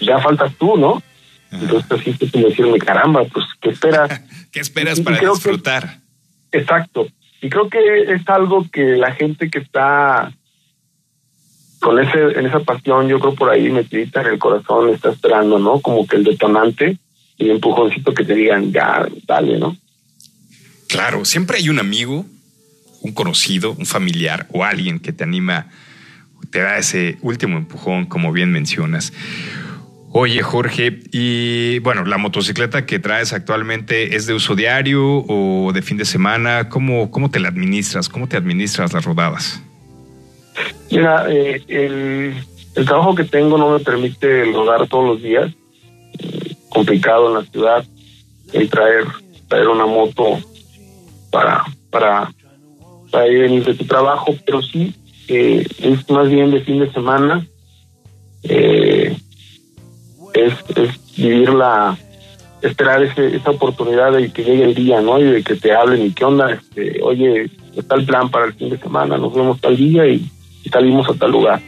ya faltas tú, ¿no? Entonces así es como decirme, caramba, pues, ¿qué esperas? (laughs) ¿Qué esperas Y para que- disfrutar? Exacto. Y creo que es algo que la gente que está con ese, en esa pasión, yo creo por ahí metidita en el corazón, está esperando, ¿no? Como que el detonante y el empujoncito que te digan, ya, dale, ¿no? Claro, siempre hay un amigo, un conocido, un familiar o alguien que te anima, te da ese último empujón, como bien mencionas. Oye, Jorge, y bueno, la motocicleta que traes actualmente es de uso diario o de fin de semana. ¿Cómo, cómo te la administras? ¿Cómo te administras las rodadas? Mira, eh, el, el trabajo que tengo no me permite rodar todos los días. Complicado en la ciudad el traer, traer una moto para, para, para ir de tu trabajo, pero sí eh, es más bien de fin de semana. Eh, es, es vivir la esperar ese, esa oportunidad de que llegue el día, ¿no? Y de que te hablen y qué onda, este, oye, está el plan para el fin de semana, nos vemos tal día y, salimos a tal lugar.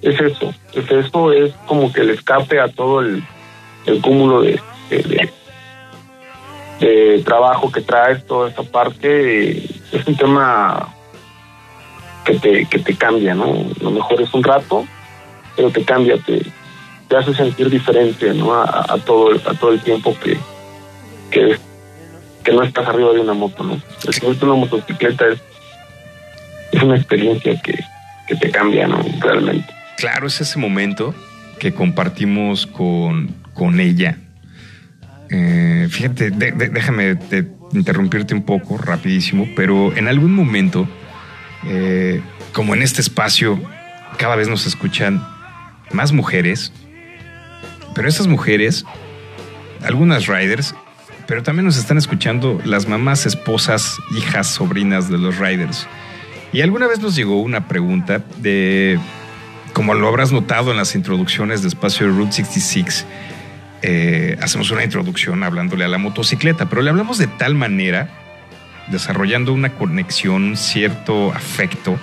Es eso, es eso, es como que el escape a todo el, cúmulo de- de trabajo que traes, toda esa parte, eh, es un tema que te, que te cambia, ¿no? Lo mejor es un rato, pero te cambia, te, te hace sentir diferente, ¿no? A, a todo, el- a todo el tiempo que, que, que no estás arriba de una moto, ¿no? El subirte a una motocicleta es, es una experiencia que, que te cambia, ¿no? Realmente. Claro, es ese momento que compartimos con, con ella. Eh, fíjate, déjame te- interrumpirte un poco rapidísimo, pero en algún momento, eh, como en este espacio, cada vez nos escuchan más mujeres, pero esas mujeres, algunas riders, pero también nos están escuchando las mamás, esposas, hijas, sobrinas de los riders. Y alguna vez nos llegó una pregunta de, como lo habrás notado en las introducciones de espacio Route 66, eh, hacemos una introducción hablándole a la motocicleta, pero le hablamos de tal manera, desarrollando una conexión, cierto afecto,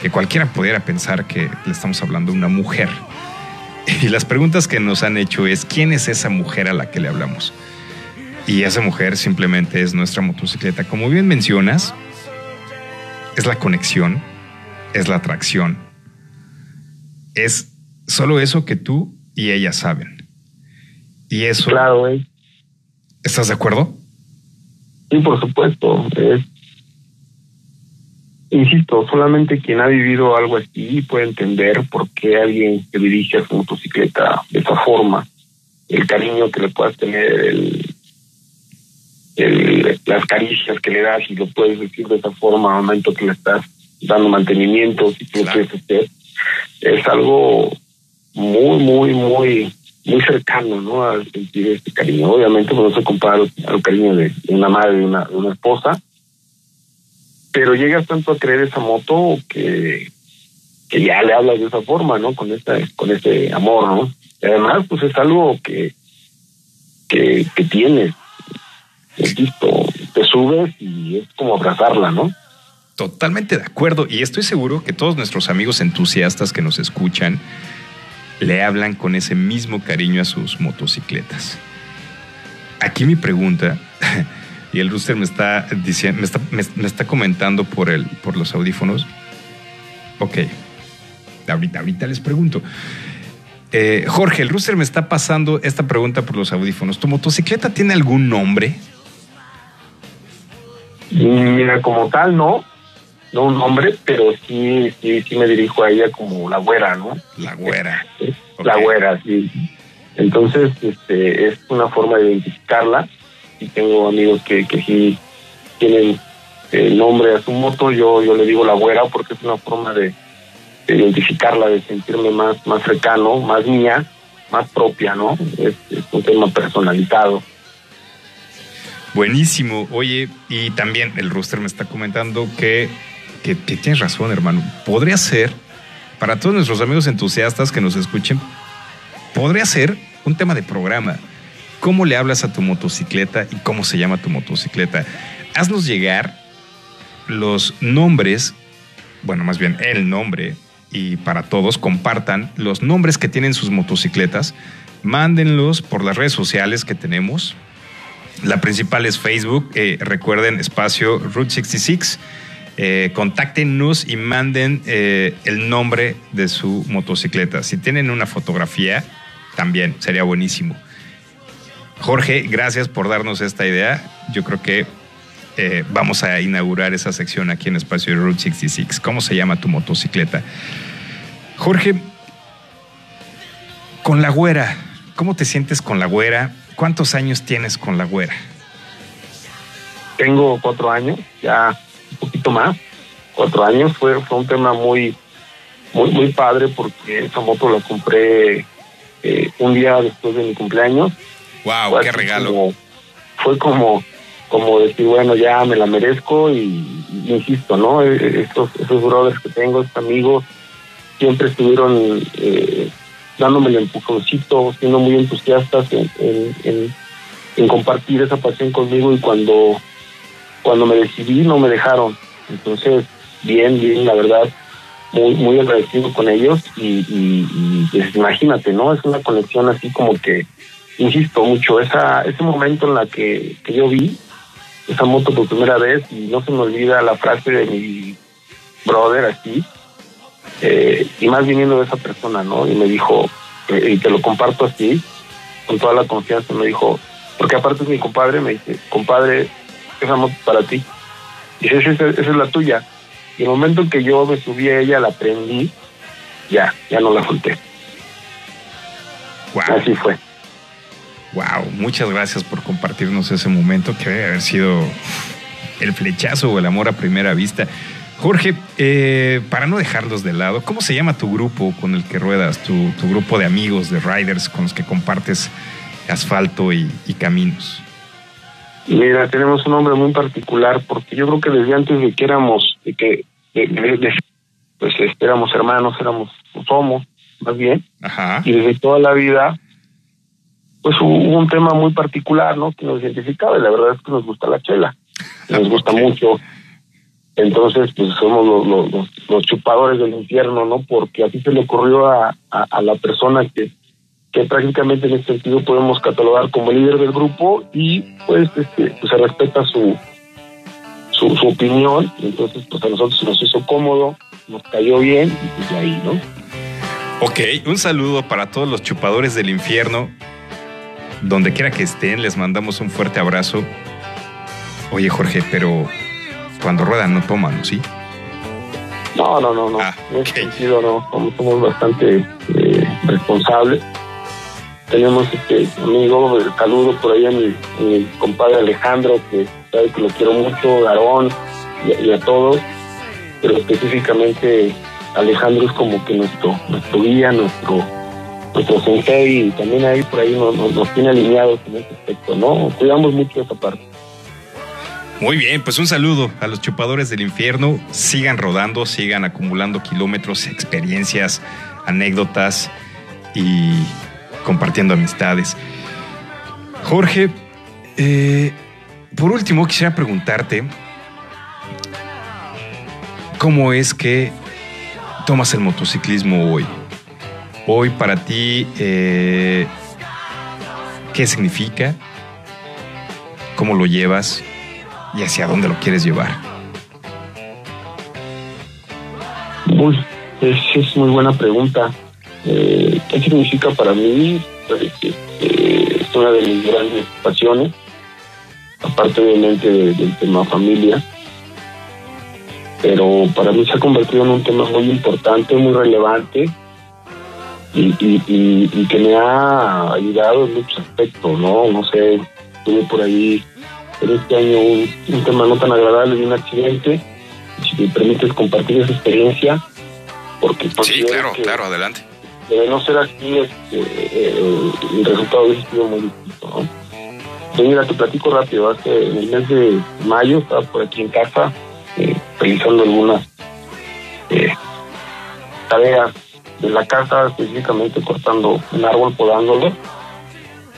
que cualquiera pudiera pensar que le estamos hablando a una mujer. (laughs) Y las preguntas que nos han hecho es, ¿quién es esa mujer a la que le hablamos? Y esa mujer simplemente es nuestra motocicleta. Como bien mencionas, es la conexión, es la atracción, es solo eso que tú y ella saben. Y eso, Claro, ¿eh? ¿estás de acuerdo? Sí, por supuesto. Es, insisto, solamente quien ha vivido algo así puede entender por qué alguien se dirige a su motocicleta de esa forma. El cariño que le puedas tener, el, el- las caricias que le das, y lo puedes decir de esa forma al momento que le estás dando mantenimiento, si tú lo quieres hacer. es algo muy, muy, muy, muy cercano, ¿no? A sentir este cariño. Obviamente, pues, no se compara al, cariño de, una madre, de una, de una esposa, pero llegas tanto a creer esa moto que, que ya le hablas de esa forma, ¿no? Con esta, con ese amor, ¿no? Y además, pues es algo que, que, que tienes. Listo, te subes y es como abrazarla, ¿no? Totalmente de acuerdo. Y estoy seguro que todos nuestros amigos entusiastas que nos escuchan le hablan con ese mismo cariño a sus motocicletas. Aquí mi pregunta, (laughs) y el Rooster me está diciendo, me está, me, me está comentando por el, por los audífonos. Ok. Ahorita, ahorita les pregunto. Eh, Jorge, el Rooster me está pasando esta pregunta por los audífonos. ¿Tu motocicleta tiene algún nombre? Mira, como tal, no, no un nombre, pero sí, sí, sí me dirijo a ella como la güera, ¿no? La güera. La Ok. güera, sí. Entonces, este, es una forma de identificarla. Y tengo amigos que, que sí tienen el nombre a su moto. Yo, yo le digo la güera porque es una forma de, de identificarla, de sentirme más, más cercano, más mía, más propia, ¿no? Es, es un tema personalizado. Buenísimo. Oye, y también el Rooster me está comentando que, que, tienes razón, hermano. Podría ser, para todos nuestros amigos entusiastas que nos escuchen, podría ser un tema de programa. ¿Cómo le hablas a tu motocicleta y cómo se llama tu motocicleta? Haznos llegar los nombres, bueno, más bien el nombre, y para todos compartan los nombres que tienen sus motocicletas. Mándenlos por las redes sociales que tenemos. La principal es Facebook. eh, recuerden, espacio Route 66. Eh, contáctenos y manden eh, el nombre de su motocicleta. Si tienen una fotografía, también sería buenísimo. Jorge, gracias por darnos esta idea. Yo creo que eh, vamos a inaugurar esa sección aquí en Espacio de Route 66. ¿Cómo se llama tu motocicleta? Jorge, con la güera, ¿cómo te sientes con la güera? ¿Cuántos años tienes con la güera? Tengo cuatro años, ya un poquito más. Cuatro años fue, fue un tema muy, muy, muy padre porque esa moto la compré eh, un día después de mi cumpleaños. ¡Wow! Fue ¡Qué regalo! como- fue como, como decir, bueno, ya me la merezco y, y insisto, ¿no? Eh, Estos, esos brothers que tengo, estos amigos, siempre estuvieron eh, dándome el empujoncito, siendo muy entusiastas en, en, en- en compartir esa pasión conmigo y cuando, cuando me decidí no me dejaron. Entonces, bien, bien, la verdad, muy, muy agradecido con ellos y, y- y, pues, imagínate, ¿no? Es una conexión así como que, insisto mucho, esa, ese momento en la que, que yo vi esa moto por primera vez y no se me olvida la frase de mi brother así, eh, y más viniendo de esa persona, ¿no? Y me dijo, eh, y te lo comparto así, con toda la confianza, me dijo, porque aparte es mi compadre, me dice, compadre, esa moto para ti. Y esa, esa, esa es la tuya. Y el momento en que yo me subí a ella, la prendí, ya, ya no la solté. ¡Wow! Así fue. Wow, muchas gracias por compartirnos ese momento que debe haber sido el flechazo o el amor a primera vista. Jorge, eh, para no dejarlos de lado, ¿cómo se llama tu grupo con el que ruedas, tu, tu grupo de amigos, de riders con los que compartes asfalto y, y caminos? Mira, tenemos un nombre muy particular porque yo creo que desde antes de que éramos, de que, de- de- de- pues este, éramos hermanos, éramos, somos, más bien, Ajá. y desde toda la vida, pues hubo un tema muy particular, ¿no? Que nos identificaba y la verdad es que nos gusta la chela, nos gusta mucho. Entonces, pues somos los, los, los- los chupadores del infierno, ¿no? Porque así se le ocurrió a, a, a la persona que, que prácticamente en este sentido podemos catalogar como líder del grupo y pues, este, pues se respeta su, su, su opinión. Entonces, pues a nosotros nos hizo cómodo, nos cayó bien y pues de ahí, ¿no? Ok, un saludo para todos los chupadores del infierno. Donde quiera que estén, les mandamos un fuerte abrazo. Oye, Jorge, pero cuando ruedan no toman, ¿sí? No, no, no, no. Ah, en ese ok. sentido no, somos, somos bastante eh, responsables. Tenemos este amigo, el saludo por ahí a mi, compadre Alejandro, que sabe que lo quiero mucho, a Aarón y, y a todos, pero específicamente Alejandro es como que nuestro, nuestro guía, nuestro, nuestro sensei y también ahí por ahí nos, nos, nos tiene alineados en ese aspecto, ¿no? Cuidamos mucho esa parte. Muy bien, pues un saludo a los chupadores del infierno. Sigan rodando, sigan acumulando kilómetros, experiencias, anécdotas y compartiendo amistades. Jorge, eh, por último quisiera preguntarte cómo es que tomas el motociclismo hoy. Hoy para ti, eh, ¿qué significa? ¿Cómo lo llevas? ¿Y hacia dónde lo quieres llevar? Es, es muy buena pregunta. Eh, ¿Qué significa para mí? Pues, eh, es una de mis grandes pasiones, aparte obviamente de- del tema familia. Pero para mí se ha convertido en un tema muy importante, muy relevante y, y, y- y que me ha ayudado en muchos aspectos, ¿no? No sé, tuve por ahí en este año un, un tema no tan agradable de un accidente. Si me permites compartir esa experiencia, porque considero que adelante. De no ser así, este, eh, el resultado hubiese sido muy distinto, ¿no? Mira, te platico rápido. Hace en el mes de mayo estaba por aquí en casa eh, realizando algunas eh, tareas de la casa, específicamente cortando un árbol, podándolo.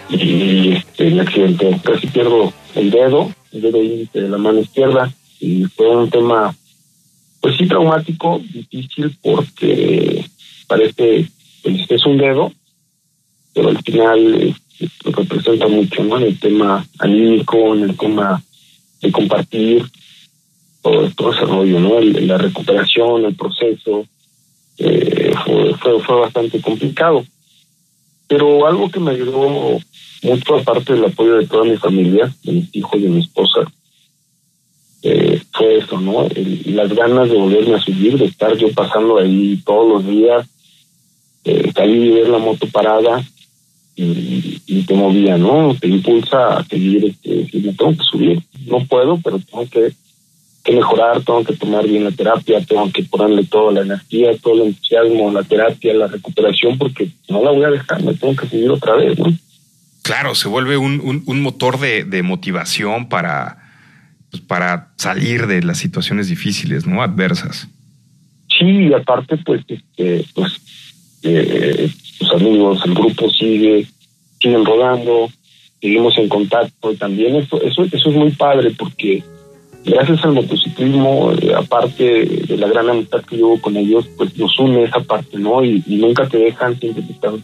Y este, me accidenté. Casi pierdo el dedo, el dedo índice de la mano izquierda. Y fue un tema, pues sí, traumático, difícil, porque parece pues, es un dedo, pero al final eh, representa mucho, ¿no? En el tema anímico, en el tema de compartir, todo, todo ese rollo, ¿no? El- la recuperación, el proceso, eh, fue, fue, fue bastante complicado. Pero algo que me ayudó mucho, aparte del apoyo de toda mi familia, de mis hijos y de mi esposa, eh, fue eso, ¿no? El- las ganas de volverme a subir, de estar yo pasando ahí todos los días, eh, salir y ver la moto parada y, y te movía, ¿no? Te impulsa a seguir, este, tengo que subir, no puedo, pero tengo que, que mejorar, tengo que tomar bien la terapia, tengo que ponerle toda la energía, todo el entusiasmo, la terapia, la recuperación, porque no la voy a dejar, me tengo que seguir otra vez, ¿no? Claro, se vuelve un, un- un motor de, de motivación para, pues, para salir de las situaciones difíciles, ¿no? Adversas. Sí, y aparte, pues, este, pues, eh, los amigos, el grupo sigue, siguen rodando, seguimos en contacto y también eso, eso, eso es muy padre porque gracias al motociclismo, eh, aparte de la gran amistad que llevo con ellos, pues nos une esa parte, ¿no? Y, nunca te dejan, siempre te están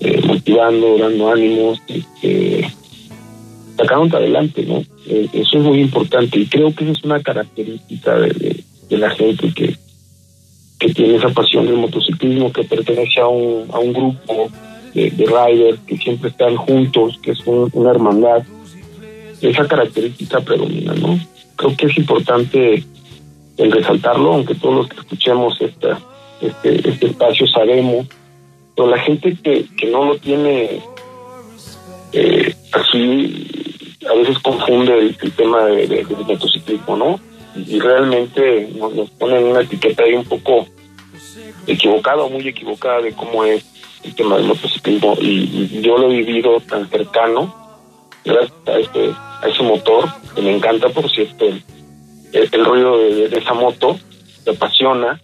eh, motivando, dando ánimos, este, sacándote adelante, ¿no? Eh, eso es muy importante y creo que es una característica de, de- de la gente que, que tiene esa pasión del motociclismo, que pertenece a un, a un grupo de, de riders que siempre están juntos, que es un- una hermandad. Esa característica predomina, ¿no? Creo que es importante el resaltarlo, aunque todos los que escuchemos esta, este, este espacio sabemos, pero la gente que, que no lo tiene eh, así, a veces confunde el, tema de, de- del motociclismo, ¿no? Y, realmente nos, nos ponen una etiqueta ahí un poco equivocada o muy equivocada de cómo es el tema del motociclismo y, yo lo he vivido tan cercano gracias a este a ese motor que me encanta por cierto el, el, el ruido de, esa moto me apasiona.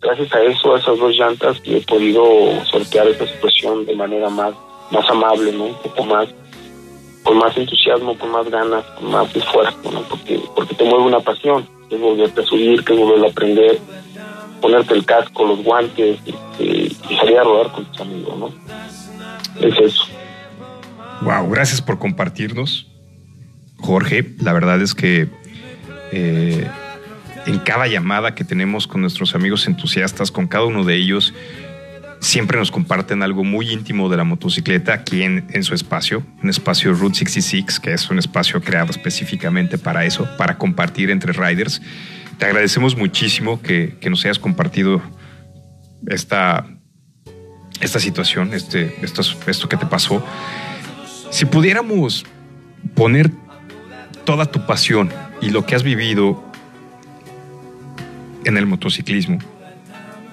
Gracias a eso a esas dos llantas he podido sortear esta situación de manera más más amable no un poco más con más entusiasmo con más ganas con más esfuerzo no porque porque te mueve una pasión que es a subir que es volver a aprender ponerte el casco, los guantes este, y salir a rodar con tus amigos, ¿no? Es eso. Wow, gracias por compartirnos, Jorge. La verdad es que eh, en cada llamada que tenemos con nuestros amigos entusiastas, con cada uno de ellos, siempre nos comparten algo muy íntimo de la motocicleta aquí en, su espacio, un espacio Route 66, que es un espacio creado específicamente para eso, para compartir entre riders. Te agradecemos muchísimo que, que nos hayas compartido esta, esta situación, este, esto, esto que te pasó. Si pudiéramos poner toda tu pasión y lo que has vivido en el motociclismo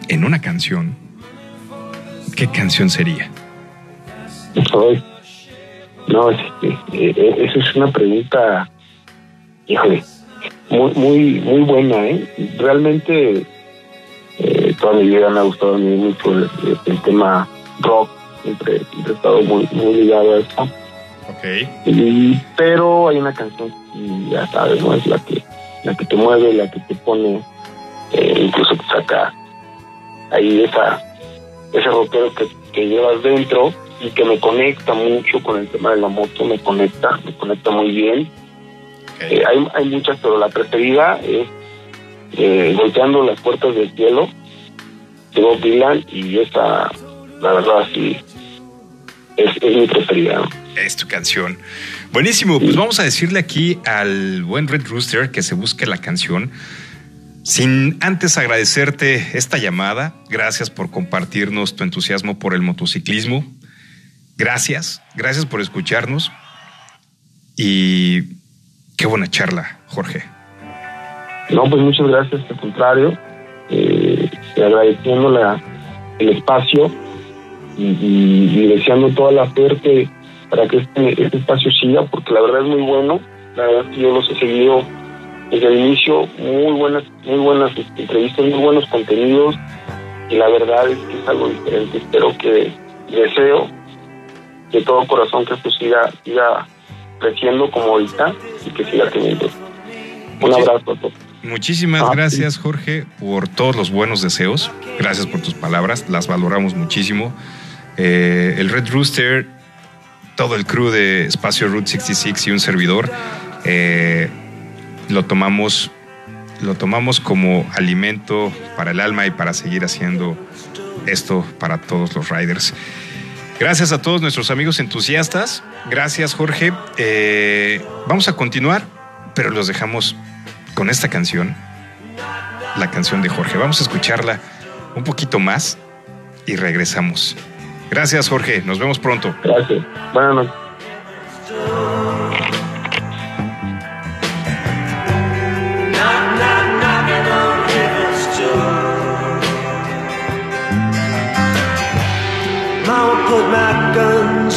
en una canción, ¿qué canción sería? No, es, eh, eh, esa es una pregunta, híjole, muy, muy, muy buena, ¿eh? Realmente eh, toda mi vida me ha gustado a mí mucho el, el tema rock, siempre, siempre he estado muy, muy ligado a eso. Ok. Y, pero hay una canción y ya sabes, ¿no? Es la que, la que te mueve, la que te pone, eh, incluso te saca ahí esa, ese rockero que, que llevas dentro y que me conecta mucho con el tema de la moto, me conecta, me conecta muy bien. Eh, hay, hay muchas, pero la preferida es eh, Golpeando las puertas del cielo de Bob Dylan y esa, la verdad, sí, es, es mi preferida. Es tu canción. Buenísimo, pues vamos a decirle aquí al buen Red Rooster que se busque la canción. Sin antes agradecerte esta llamada, gracias por compartirnos tu entusiasmo por el motociclismo. Gracias, gracias por escucharnos. Y qué buena charla, Jorge. No, pues muchas gracias, al contrario, eh, agradeciendo la, el espacio y, deseando toda la suerte para que este, este espacio siga, porque la verdad es muy bueno, la verdad es que yo los he seguido desde el inicio, muy buenas, muy buenas entrevistas, muy buenos contenidos, y la verdad es que es algo diferente, espero que, deseo de todo corazón que esto siga, siga creciendo como ahorita y que siga teniendo. Un Muchis- abrazo a todos. Muchísimas Ah, sí. gracias, Jorge, por todos los buenos deseos. Gracias por tus palabras, las valoramos muchísimo. Eh, el Red Rooster, todo el crew de Espacio Route 66 y un servidor, eh, lo tomamos, lo tomamos como alimento para el alma y para seguir haciendo esto para todos los riders. Gracias a todos nuestros amigos entusiastas. Gracias, Jorge. Eh, vamos a continuar, pero los dejamos con esta canción, la canción de Jorge. Vamos a escucharla un poquito más y regresamos. Gracias, Jorge. Nos vemos pronto. Gracias. Buenas noches.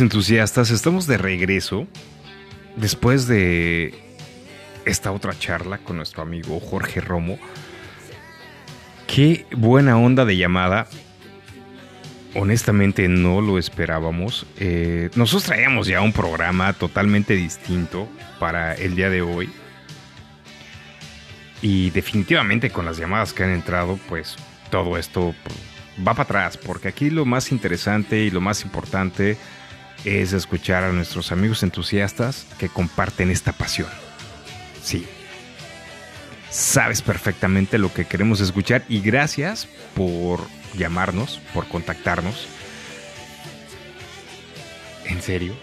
Entusiastas, estamos de regreso después de esta otra charla con nuestro amigo Jorge Romo. Qué buena onda de llamada. Honestamente no lo esperábamos. Eh, nosotros traíamos ya un programa totalmente distinto para el día de hoy. Y definitivamente con las llamadas que han entrado, pues todo esto va para atrás. Porque aquí lo más interesante y lo más importante es escuchar a nuestros amigos entusiastas que comparten esta pasión. Sí. Sabes perfectamente lo que queremos escuchar y gracias por llamarnos, por contactarnos. ¿En serio?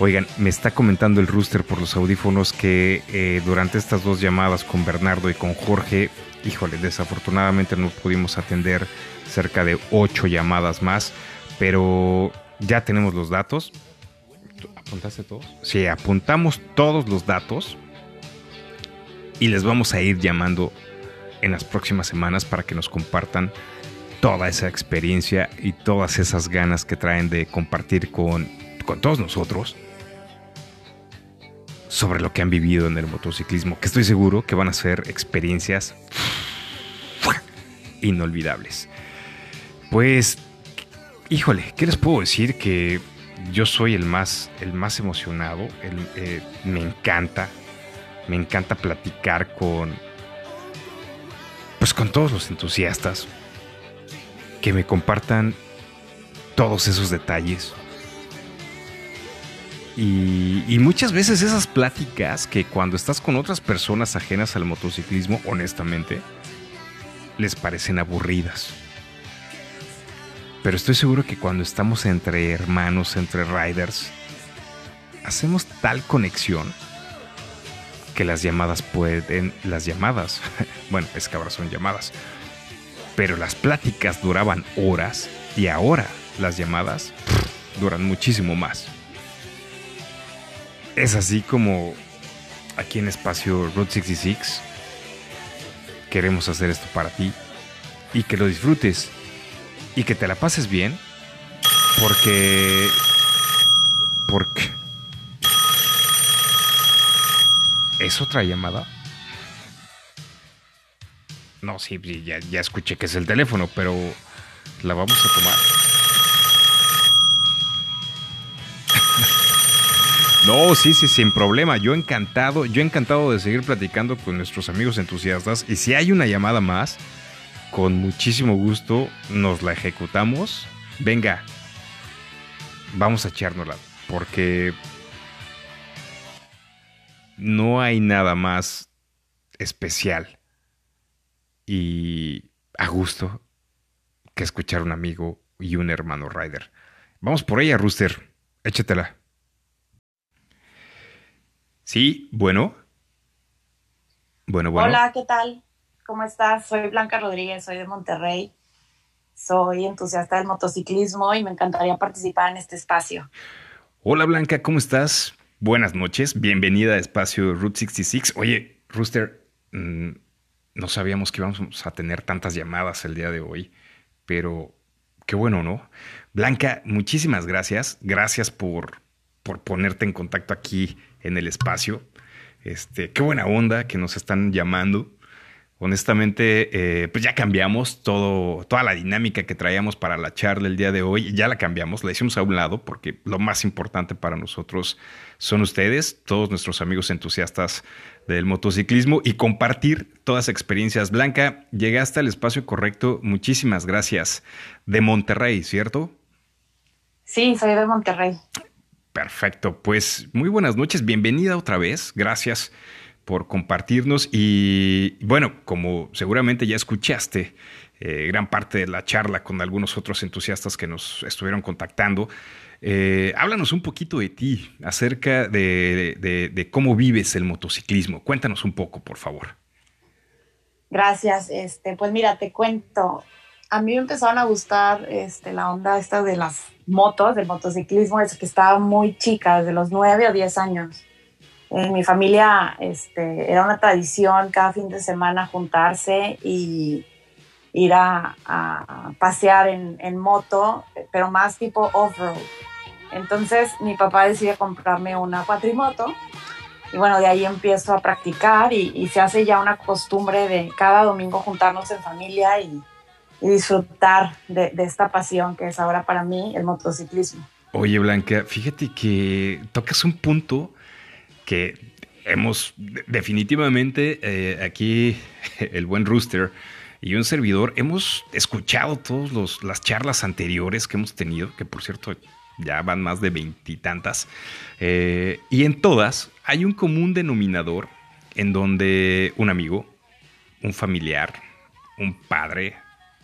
Oigan, me está comentando el rooster por los audífonos que eh, durante estas dos llamadas con Bernardo y con Jorge, híjole, desafortunadamente no pudimos atender cerca de ocho llamadas más, pero ya tenemos los datos. ¿Apuntaste todos? Sí, apuntamos todos los datos y les vamos a ir llamando en las próximas semanas para que nos compartan toda esa experiencia y todas esas ganas que traen de compartir con, con todos nosotros sobre lo que han vivido en el motociclismo, que estoy seguro que van a ser experiencias inolvidables. Pues, híjole, ¿qué les puedo decir? Que yo soy el más, el más emocionado, eh, me encanta, me encanta platicar con, pues con todos los entusiastas, que me compartan todos esos detalles. Y muchas veces esas pláticas que cuando estás con otras personas ajenas al motociclismo, honestamente, les parecen aburridas. Pero estoy seguro que cuando estamos entre hermanos, entre riders, hacemos tal conexión que las llamadas pueden, las llamadas, (laughs) bueno, es que ahora son llamadas, pero las pláticas duraban horas y ahora las llamadas duran muchísimo más. Es así como aquí en Espacio Road 66 queremos hacer esto para ti y que lo disfrutes y que te la pases bien porque porque es otra llamada. No, sí, ya, ya escuché que es el teléfono, pero la vamos a tomar. (laughs) No, sí, sí, sin problema. Yo encantado, yo encantado de seguir platicando con nuestros amigos entusiastas. Y si hay una llamada más, con muchísimo gusto nos la ejecutamos. Venga, vamos a echárnosla, porque no hay nada más especial y a gusto que escuchar a un amigo y un hermano rider. Vamos por ella, Rooster. Échatela. Sí, bueno. Bueno, bueno. Hola, ¿qué tal? ¿Cómo estás? Soy Blanca Rodríguez, soy de Monterrey. Soy entusiasta del motociclismo y me encantaría participar en este espacio. Hola Blanca, ¿cómo estás? Buenas noches, bienvenida a Espacio Route 66. Oye, Rooster, mm, no sabíamos que íbamos a tener tantas llamadas el día de hoy, pero qué bueno, ¿no? Blanca, muchísimas gracias. Gracias por, por ponerte en contacto aquí en el espacio. Este, qué buena onda que nos están llamando. Honestamente, eh, pues ya cambiamos todo, toda la dinámica que traíamos para la charla el día de hoy. Ya la cambiamos, la hicimos a un lado porque lo más importante para nosotros son ustedes, todos nuestros amigos entusiastas del motociclismo y compartir todas las experiencias. Blanca, llegaste al espacio correcto. Muchísimas gracias. De Monterrey, ¿cierto? Sí, soy de Monterrey. Perfecto, pues muy buenas noches, bienvenida otra vez, gracias por compartirnos y bueno, como seguramente ya escuchaste eh, gran parte de la charla con algunos otros entusiastas que nos estuvieron contactando, eh, háblanos un poquito de ti, acerca de, cómo vives el motociclismo, cuéntanos un poco, por favor. Gracias. Este, pues mira, te cuento. A mí me empezaron a gustar este, la onda esta de las motos, del motociclismo, desde que estaba muy chica, desde los 9 o 10 años. En mi familia este, era una tradición cada fin de semana juntarse y ir a, a pasear en, en moto, pero más tipo off-road. Entonces mi papá decide comprarme una cuatrimoto y bueno, de ahí empiezo a practicar y, y se hace ya una costumbre de cada domingo juntarnos en familia y, y disfrutar de, de esta pasión que es ahora para mí el motociclismo. Oye, Blanca, fíjate que tocas un punto que hemos de- definitivamente eh, aquí (laughs) el buen Rooster y un servidor hemos escuchado todas las charlas anteriores que hemos tenido, que por cierto ya van más de veintitantas, eh, y en todas hay un común denominador en donde un amigo, un familiar, un padre,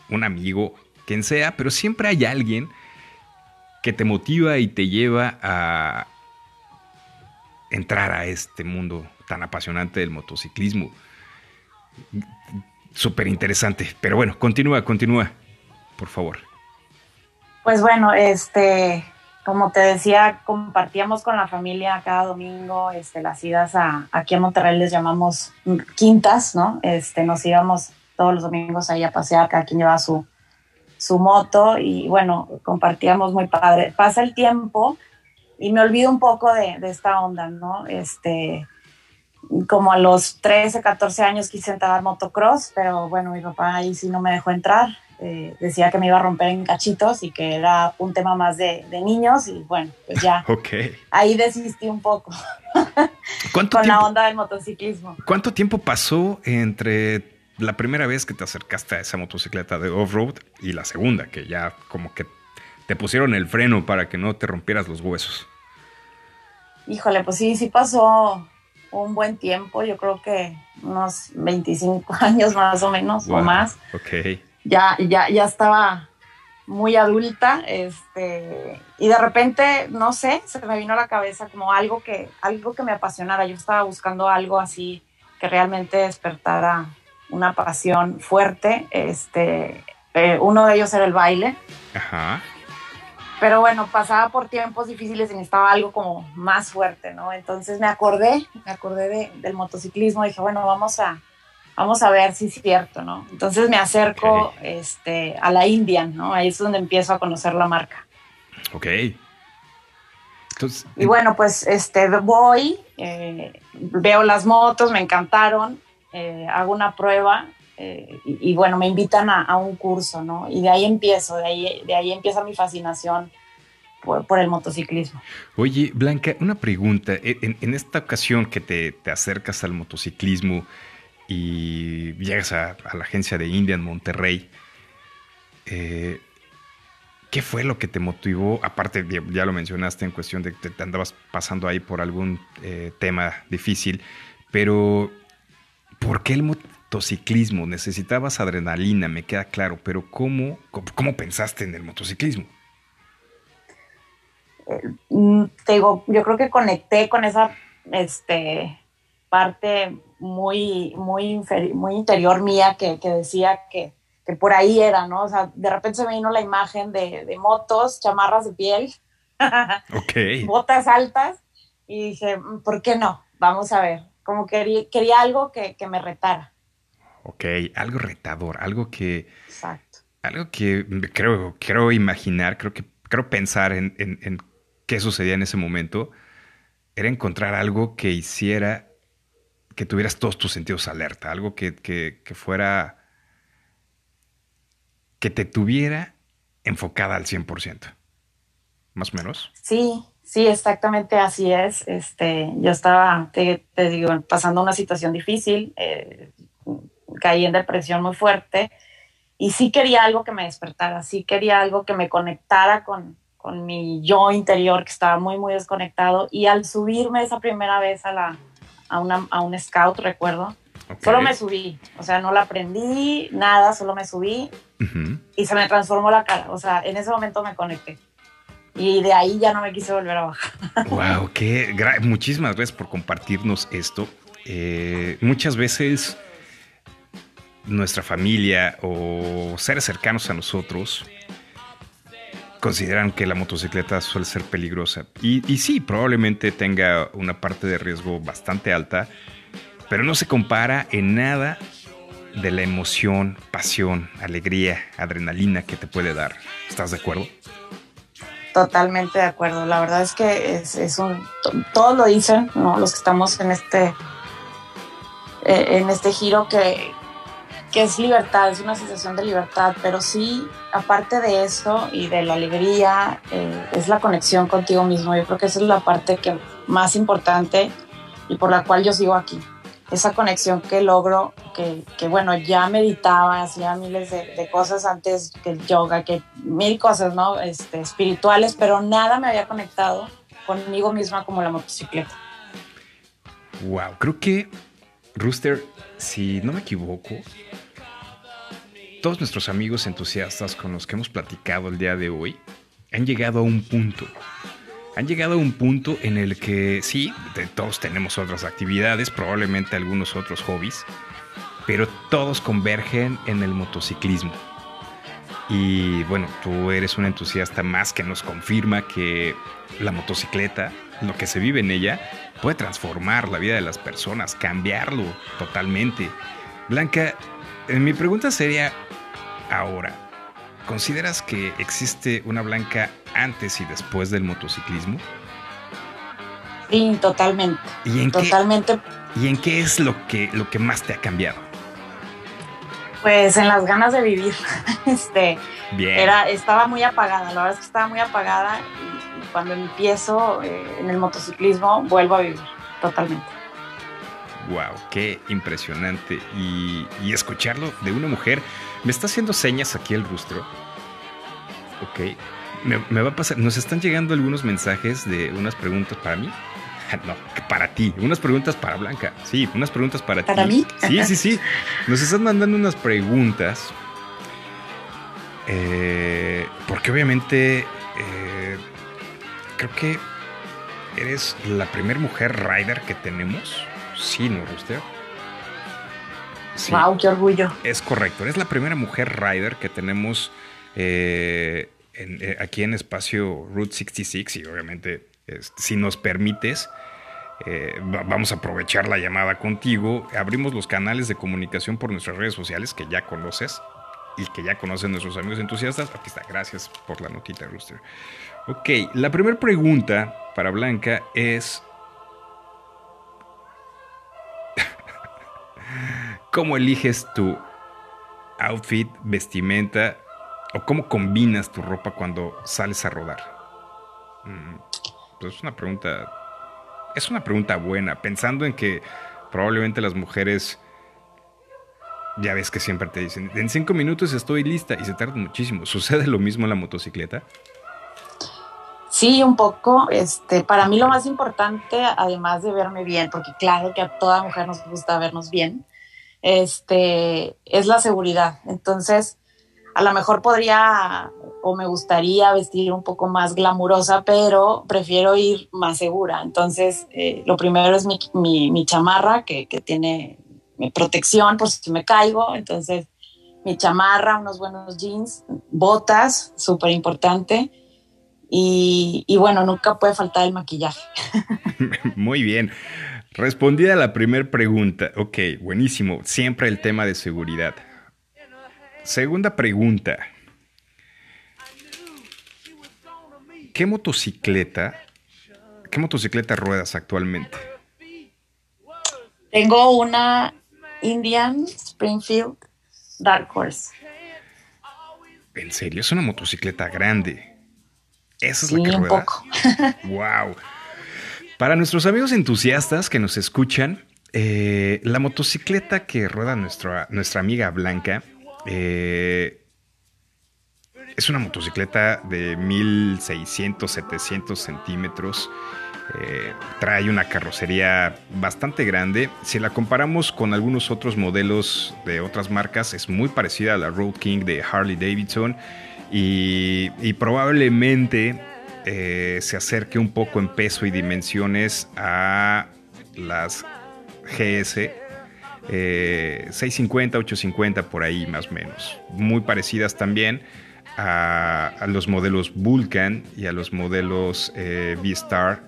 un amigo, quien sea, pero siempre hay alguien que te motiva y te lleva a entrar a este mundo tan apasionante del motociclismo. Súper interesante. Pero bueno, continúa, continúa, por favor. Pues bueno, este, como te decía, compartíamos con la familia cada domingo este, las idas a, aquí a Monterrey les llamamos quintas, ¿no? Este, nos íbamos todos los domingos ahí a pasear, cada quien llevaba su, su moto y bueno, compartíamos muy padre. Pasa el tiempo y me olvido un poco de, de esta onda, ¿no? Este, como a los 13, 14 años quise entrar al motocross, pero bueno, mi papá ahí sí no me dejó entrar. Eh, decía que me iba a romper en cachitos y que era un tema más de, de niños y bueno, pues ya (laughs) Ok. ahí desistí un poco (laughs) ¿Cuánto con la onda del motociclismo. ¿Cuánto tiempo pasó entre la primera vez que te acercaste a esa motocicleta de off-road y la segunda, que ya como que te pusieron el freno para que no te rompieras los huesos? Híjole, pues sí, sí pasó un buen tiempo, yo creo que unos 25 (laughs) años más o menos o Wow. más. Ok. ya, ya, ya estaba muy adulta, este, y de repente, no sé, se me vino a la cabeza como algo que, algo que me apasionara. Yo estaba buscando algo así que realmente despertara una pasión fuerte. Este, eh, uno de ellos era el baile, Ajá. Pero bueno, pasaba por tiempos difíciles y necesitaba algo como más fuerte, ¿no? Entonces me acordé, me acordé de- del motociclismo, dije, bueno, vamos a, vamos a ver si es cierto, ¿no? Entonces me acerco este, a la Indian, ¿no? Ahí es donde empiezo a conocer la marca. Ok. Entonces, Y bueno, pues este, voy, eh, veo las motos, me encantaron, eh, hago una prueba eh, y, bueno, me invitan a, a un curso, ¿no? Y de ahí empiezo, de ahí, de ahí empieza mi fascinación por, el motociclismo. Oye, Blanca, una pregunta. En, esta ocasión que te, te acercas al motociclismo y llegas a, la agencia de India en Monterrey, eh, ¿qué fue lo que te motivó? Aparte, ya ya lo mencionaste en cuestión de que te andabas pasando ahí por algún eh, tema difícil, pero ¿por qué el motociclismo? Necesitabas adrenalina, me queda claro, pero ¿cómo, cómo, pensaste en el motociclismo? Mm, te digo, yo creo que conecté con esa este, parte muy, muy, muy interior mía que, que decía que, que por ahí era, ¿no? O sea, de repente se me vino la imagen de, de motos, chamarras de piel, (laughs) botas altas, y dije, "Mm, ¿por qué no? Vamos a ver. Como quería, quería algo que, que me retara. Ok, algo retador, algo que, Exacto. algo que creo, creo imaginar, creo que creo pensar en, en- en qué sucedía en ese momento, era encontrar algo que hiciera que tuvieras todos tus sentidos alerta, algo que, que- que fuera, que te tuviera enfocada al 100%. Más o menos. Sí, sí, exactamente así es. Este, yo estaba, te, te digo, pasando una situación difícil, eh, caí en depresión muy fuerte y sí quería algo que me despertara, sí quería algo que me conectara con, con mi yo interior que estaba muy, muy desconectado y al subirme esa primera vez a, la, a, una, a un scout, recuerdo, Ok. solo me subí, o sea, no la aprendí, nada, solo me subí Ujú. y se me transformó la cara, o sea, en ese momento me conecté. Y de ahí ya no me quise volver a bajar. (laughs) Wow, qué muchísimas gracias por compartirnos esto. Eh, muchas veces nuestra familia o seres cercanos a nosotros consideran que la motocicleta suele ser peligrosa. Y, sí, probablemente tenga una parte de riesgo bastante alta, pero no se compara en nada de la emoción, pasión, alegría, adrenalina que te puede dar. ¿Estás de acuerdo? Totalmente de acuerdo. La verdad es que es, un. to- Todos lo dicen, ¿no? Los que estamos en este. eh, en este giro que, que es libertad, es una sensación de libertad, pero sí, aparte de eso y de la alegría, eh, es la conexión contigo mismo. Yo creo que esa es la parte que más importante y por la cual yo sigo aquí. Esa conexión que logro, que, bueno, ya meditaba, hacía miles de, de cosas antes que el yoga, que mil cosas, ¿no? Este, espirituales, pero nada me había conectado conmigo misma como la motocicleta. Wow, creo que Rooster, si no me equivoco, todos nuestros amigos entusiastas con los que hemos platicado el día de hoy, han llegado a un punto. Han llegado a un punto en el que sí, todos tenemos otras actividades, probablemente algunos otros hobbies, pero todos convergen en el motociclismo. Y bueno, tú eres un entusiasta más que nos confirma que la motocicleta, lo que se vive en ella, puede transformar la vida de las personas, cambiarlo totalmente. Blanca, eh, mi pregunta sería ahora, ¿consideras que existe una Blanca antes y después del motociclismo? Sí, totalmente. ¿Y en qué, Totalmente. ¿y en qué es lo que, lo que más te ha cambiado? Pues en las ganas de vivir. (laughs) Este, Bien. era, estaba muy apagada, la verdad es que estaba muy apagada y, y cuando empiezo eh, en el motociclismo vuelvo a vivir totalmente. Wow, qué impresionante. Y, y escucharlo de una mujer. Me está haciendo señas aquí el rostro. Ok. Me, me va a pasar. Nos están llegando algunos mensajes de unas preguntas para mí. No, que para ti. Unas preguntas para Blanca. Sí, unas preguntas para, ti. ¿Para mí? Sí, sí, sí. Nos están mandando unas preguntas. Eh, porque obviamente eh, creo que eres la primera mujer rider que tenemos. Sí, ¿no? Sí, Wow, qué orgullo. es correcto. Eres la primera mujer rider que tenemos eh, en- eh, aquí en espacio Route 66 y obviamente este, si nos permites eh, va- vamos a aprovechar la llamada contigo. Abrimos los canales de comunicación por nuestras redes sociales que ya conoces y que ya conocen nuestros amigos entusiastas. Aquí está, gracias por la notita, Rooster. Ok, la primera pregunta para Blanca es... (laughs) ¿Cómo eliges tu outfit, vestimenta o cómo combinas tu ropa cuando sales a rodar? Mm, pues es una pregunta. Es una pregunta buena, pensando en que probablemente las mujeres. Ya ves que siempre te dicen, en cinco minutos estoy lista y se tarda muchísimo. ¿Sucede lo mismo en la motocicleta? Sí, un poco. Este, para mí lo más importante, además de verme bien, porque claro que a toda mujer nos gusta vernos bien, este, es la seguridad. Entonces, a lo mejor podría o me gustaría vestir un poco más glamurosa, pero prefiero ir más segura. Entonces, eh, lo primero es mi, chamarra, que, tiene mi protección por si me caigo. Entonces, mi chamarra, unos buenos jeans, botas, súper importante. Y, bueno, nunca puede faltar el maquillaje. (laughs) Muy bien. Respondida la primera pregunta. Ok, buenísimo. Siempre el tema de seguridad. Segunda pregunta. ¿Qué motocicleta, qué motocicleta ruedas actualmente? Tengo una Indian Springfield Dark Horse. En serio, es una motocicleta grande. Esa es Sí, la que un ruedas. poco. (laughs) Wow. Para nuestros amigos entusiastas que nos escuchan, eh, la motocicleta que rueda nuestra, nuestra amiga Blanca eh, es una motocicleta de 1600, 700 centímetros. Eh, trae una carrocería bastante grande. Si la comparamos con algunos otros modelos de otras marcas, es muy parecida a la Road King de Harley Davidson y, probablemente eh, se acerque un poco en peso y dimensiones a las GS. Eh, 650, 850 por ahí más o menos. Muy parecidas también a, a los modelos Vulcan y a los modelos eh, V-Star,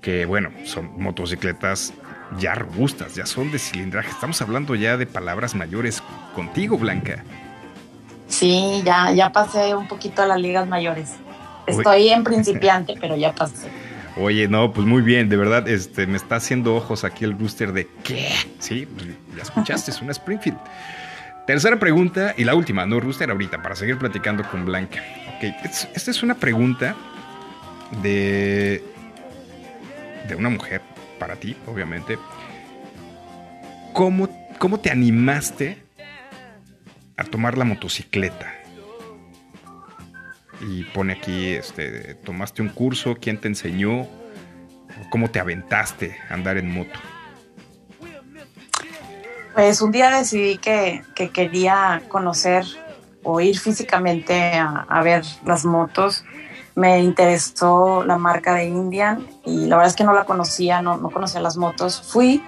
que bueno, son motocicletas ya robustas, ya son de cilindraje. Estamos hablando ya de palabras mayores contigo, Blanca. Sí, ya, ya pasé un poquito a las ligas mayores. Estoy en (laughs) principiante, pero ya pasé. Oye, no, pues muy bien, de verdad, este, me está haciendo ojos aquí el rooster de ¿qué? Sí, pues, ya escuchaste, es una Springfield. Tercera pregunta y la última, no rooster ahorita, para seguir platicando con Blanca. Ok, es- esta es una pregunta de, de una mujer, para ti, obviamente. ¿Cómo, ¿Cómo te animaste a tomar la motocicleta? Y pone aquí, este, tomaste un curso, quién te enseñó, cómo te aventaste a andar en moto. Pues un día decidí que, que quería conocer o ir físicamente a, ver las motos. me interesó la marca de Indian y la verdad es que no la conocía, no, no conocía las motos. Fui,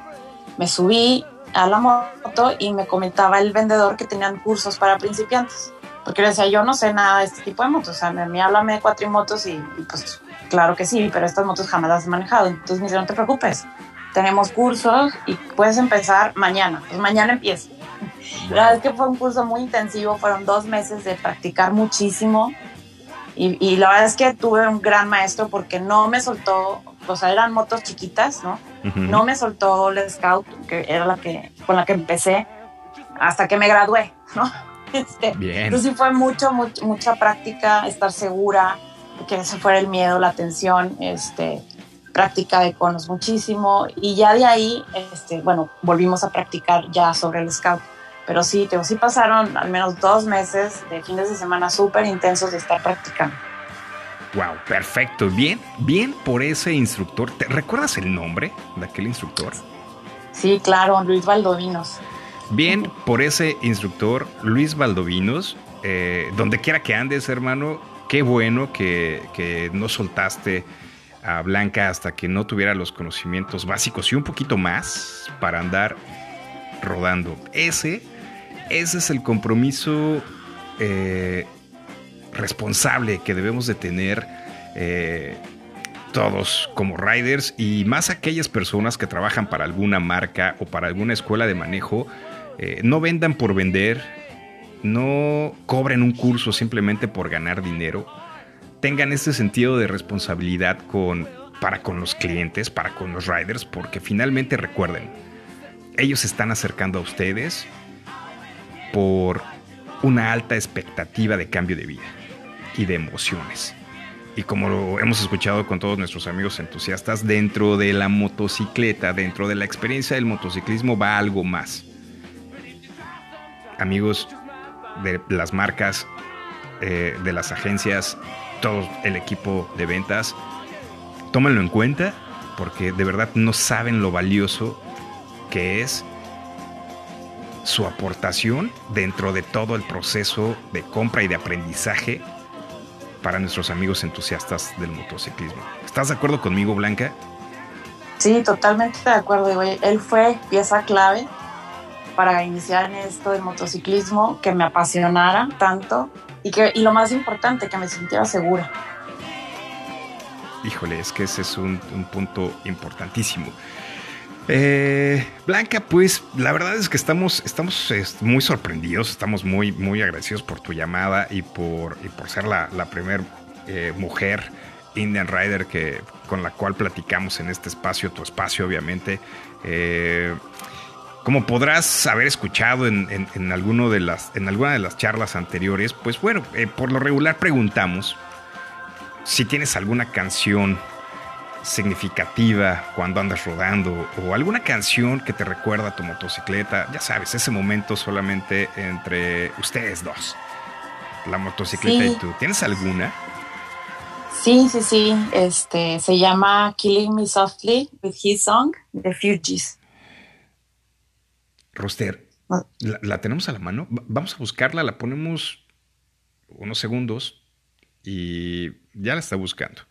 me subí a la moto y me comentaba el vendedor que tenían cursos para principiantes. Porque le decía, yo no sé nada de este tipo de motos. O sea, a mí háblame de cuatrimotos y, y pues claro que sí, pero estas motos jamás las he manejado. Entonces me dice, no te preocupes, tenemos cursos y puedes empezar mañana. Pues mañana empieza. La verdad es que fue un curso muy intensivo, fueron dos meses de practicar muchísimo. Y, y la verdad es que tuve un gran maestro porque no me soltó, o sea, eran motos chiquitas, ¿no? Ujú. No me soltó la Scout, que era la que, con la que empecé, hasta que me gradué, ¿no? (laughs) Este, Bien. Entonces sí fue mucho, much- mucha práctica, estar segura, que ese fuera el miedo, la tensión, este, práctica de conos muchísimo. Y ya de ahí, este, bueno, volvimos a practicar ya sobre el Scout. Pero sí, te sí pasaron al menos dos meses de fines de semana súper intensos de estar practicando. Wow, perfecto. Bien, bien por ese instructor. ¿Te recuerdas el nombre de aquel instructor? Sí, claro, Luis Valdovinos. Bien por ese instructor, Luis Valdovinos. Eh, donde quiera que andes, hermano, qué bueno que, no soltaste a Blanca hasta que no tuviera los conocimientos básicos y un poquito más para andar rodando. Ese, ese es el compromiso eh, responsable que debemos de tener eh, todos como riders y más aquellas personas que trabajan para alguna marca o para alguna escuela de manejo. Eh, no vendan por vender, no cobren un curso simplemente por ganar dinero. Tengan ese sentido de responsabilidad para con los clientes, para con los riders, porque finalmente recuerden, ellos se están acercando a ustedes por una alta expectativa de cambio de vida y de emociones. Y como lo hemos escuchado con todos nuestros amigos entusiastas, dentro de la motocicleta, dentro de la experiencia del motociclismo va algo más. Amigos de las marcas, eh, de las agencias, todo el equipo de ventas, tómenlo en cuenta porque de verdad no saben lo valioso que es su aportación dentro de todo el proceso de compra y de aprendizaje para nuestros amigos entusiastas del motociclismo. ¿Estás de acuerdo conmigo, Blanca? Sí, totalmente de acuerdo. Él fue pieza clave para iniciar en esto del motociclismo, que me apasionara tanto y, que, y lo más importante, que me sintiera segura. Híjole, es que ese es un, un punto importantísimo. Eh, Blanca, pues la verdad es que estamos, estamos es, muy sorprendidos, estamos muy, muy agradecidos por tu llamada y por, y por ser la, la primer eh, mujer Indian Rider que, con la cual platicamos en este espacio, tu espacio obviamente. Eh, como podrás haber escuchado en, en, en, alguno de las, en alguna de las charlas anteriores, pues bueno, eh, por lo regular preguntamos si tienes alguna canción significativa cuando andas rodando o alguna canción que te recuerda a tu motocicleta, ya sabes, ese momento solamente entre ustedes dos, la motocicleta Sí. y tú. ¿Tienes alguna? Sí, sí, sí. Este, se llama Killing Me Softly with His Song, The Fugees. Roster, Ah. ¿la, la tenemos a la mano? Va- Vamos a buscarla, la ponemos unos segundos y ya la está buscando.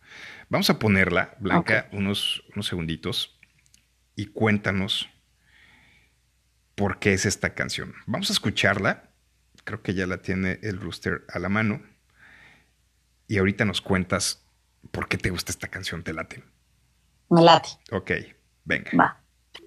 Vamos a ponerla, Blanca, unos, unos segunditos y cuéntanos por qué es esta canción. Vamos a escucharla. Creo que ya la tiene el rooster a la mano. Y ahorita nos cuentas por qué te gusta esta canción, te late. Me late. Ok, venga. Va.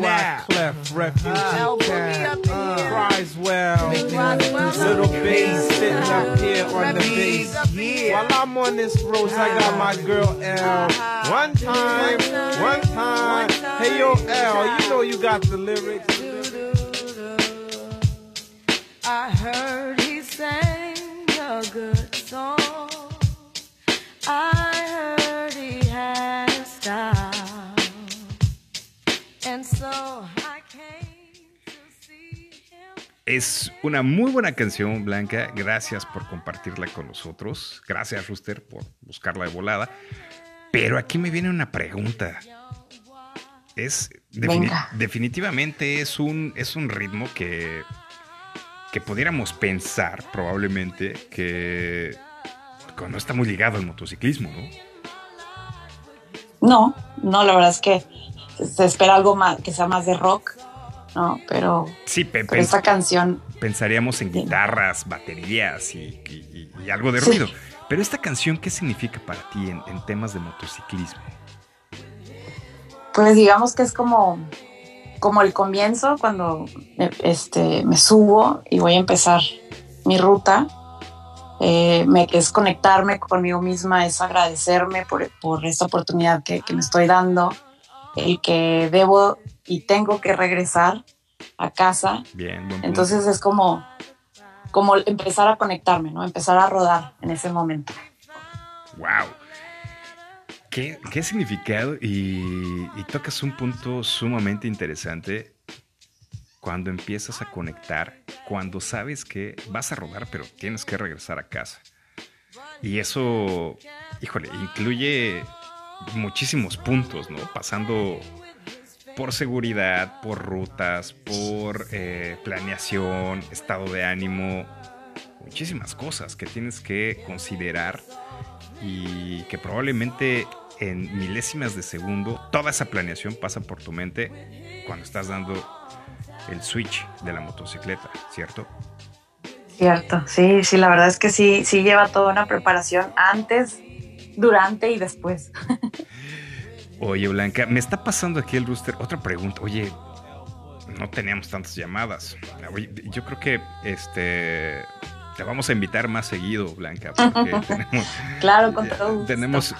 yeah. why Clef Refugee uh, LBB Cat up in here. Uh, cries well. Cries well Little bass sitting up here on the bass. While I'm on this road, I got my uh-huh. girl L. Uh-huh. One time, one time. Hey yo, L, you know you got the lyrics. I heard Es una muy buena canción, Blanca. Gracias por compartirla con nosotros. Gracias, Rooster, por buscarla de volada. Pero aquí me viene una pregunta. Es defini- Venga. definitivamente es un, es un ritmo que, que pudiéramos pensar probablemente que, que no está muy ligado al motociclismo, ¿no? No, no, la verdad es que se espera algo más, que sea más de rock, ¿no? Pero, Sí, pe- pero esta canción, pensaríamos en guitarras, baterías y, y- y- y algo de Sí. ruido. Pero esta canción, ¿qué significa para ti en, en temas de motociclismo? pues digamos que es como, como el comienzo cuando me, este, me subo y voy a empezar mi ruta. Eh, me, es conectarme conmigo misma, es agradecerme por, por esta oportunidad que, que me estoy dando, el que debo y tengo que regresar a casa. Bien. Entonces es como, como empezar a conectarme, ¿no? Empezar a rodar en ese momento. ¡Wow! ¿Qué, qué significado? Y, y tocas un punto sumamente interesante cuando empiezas a conectar, cuando sabes que vas a rodar, pero tienes que regresar a casa. Y eso, híjole, incluye muchísimos puntos, ¿no? Pasando por seguridad, por rutas, por eh, planeación, estado de ánimo, muchísimas cosas que tienes que considerar y que probablemente en milésimas de segundo toda esa planeación pasa por tu mente cuando estás dando el switch de la motocicleta, ¿cierto? Cierto, sí, sí, la verdad es que sí, sí lleva toda una preparación antes, durante y después. Oye, Blanca, me está pasando aquí el rooster. Otra pregunta. Oye, no teníamos tantas llamadas. Oye, yo creo que este te vamos a invitar más seguido, Blanca, porque (laughs) tenemos, Claro, con todo gusto. tenemos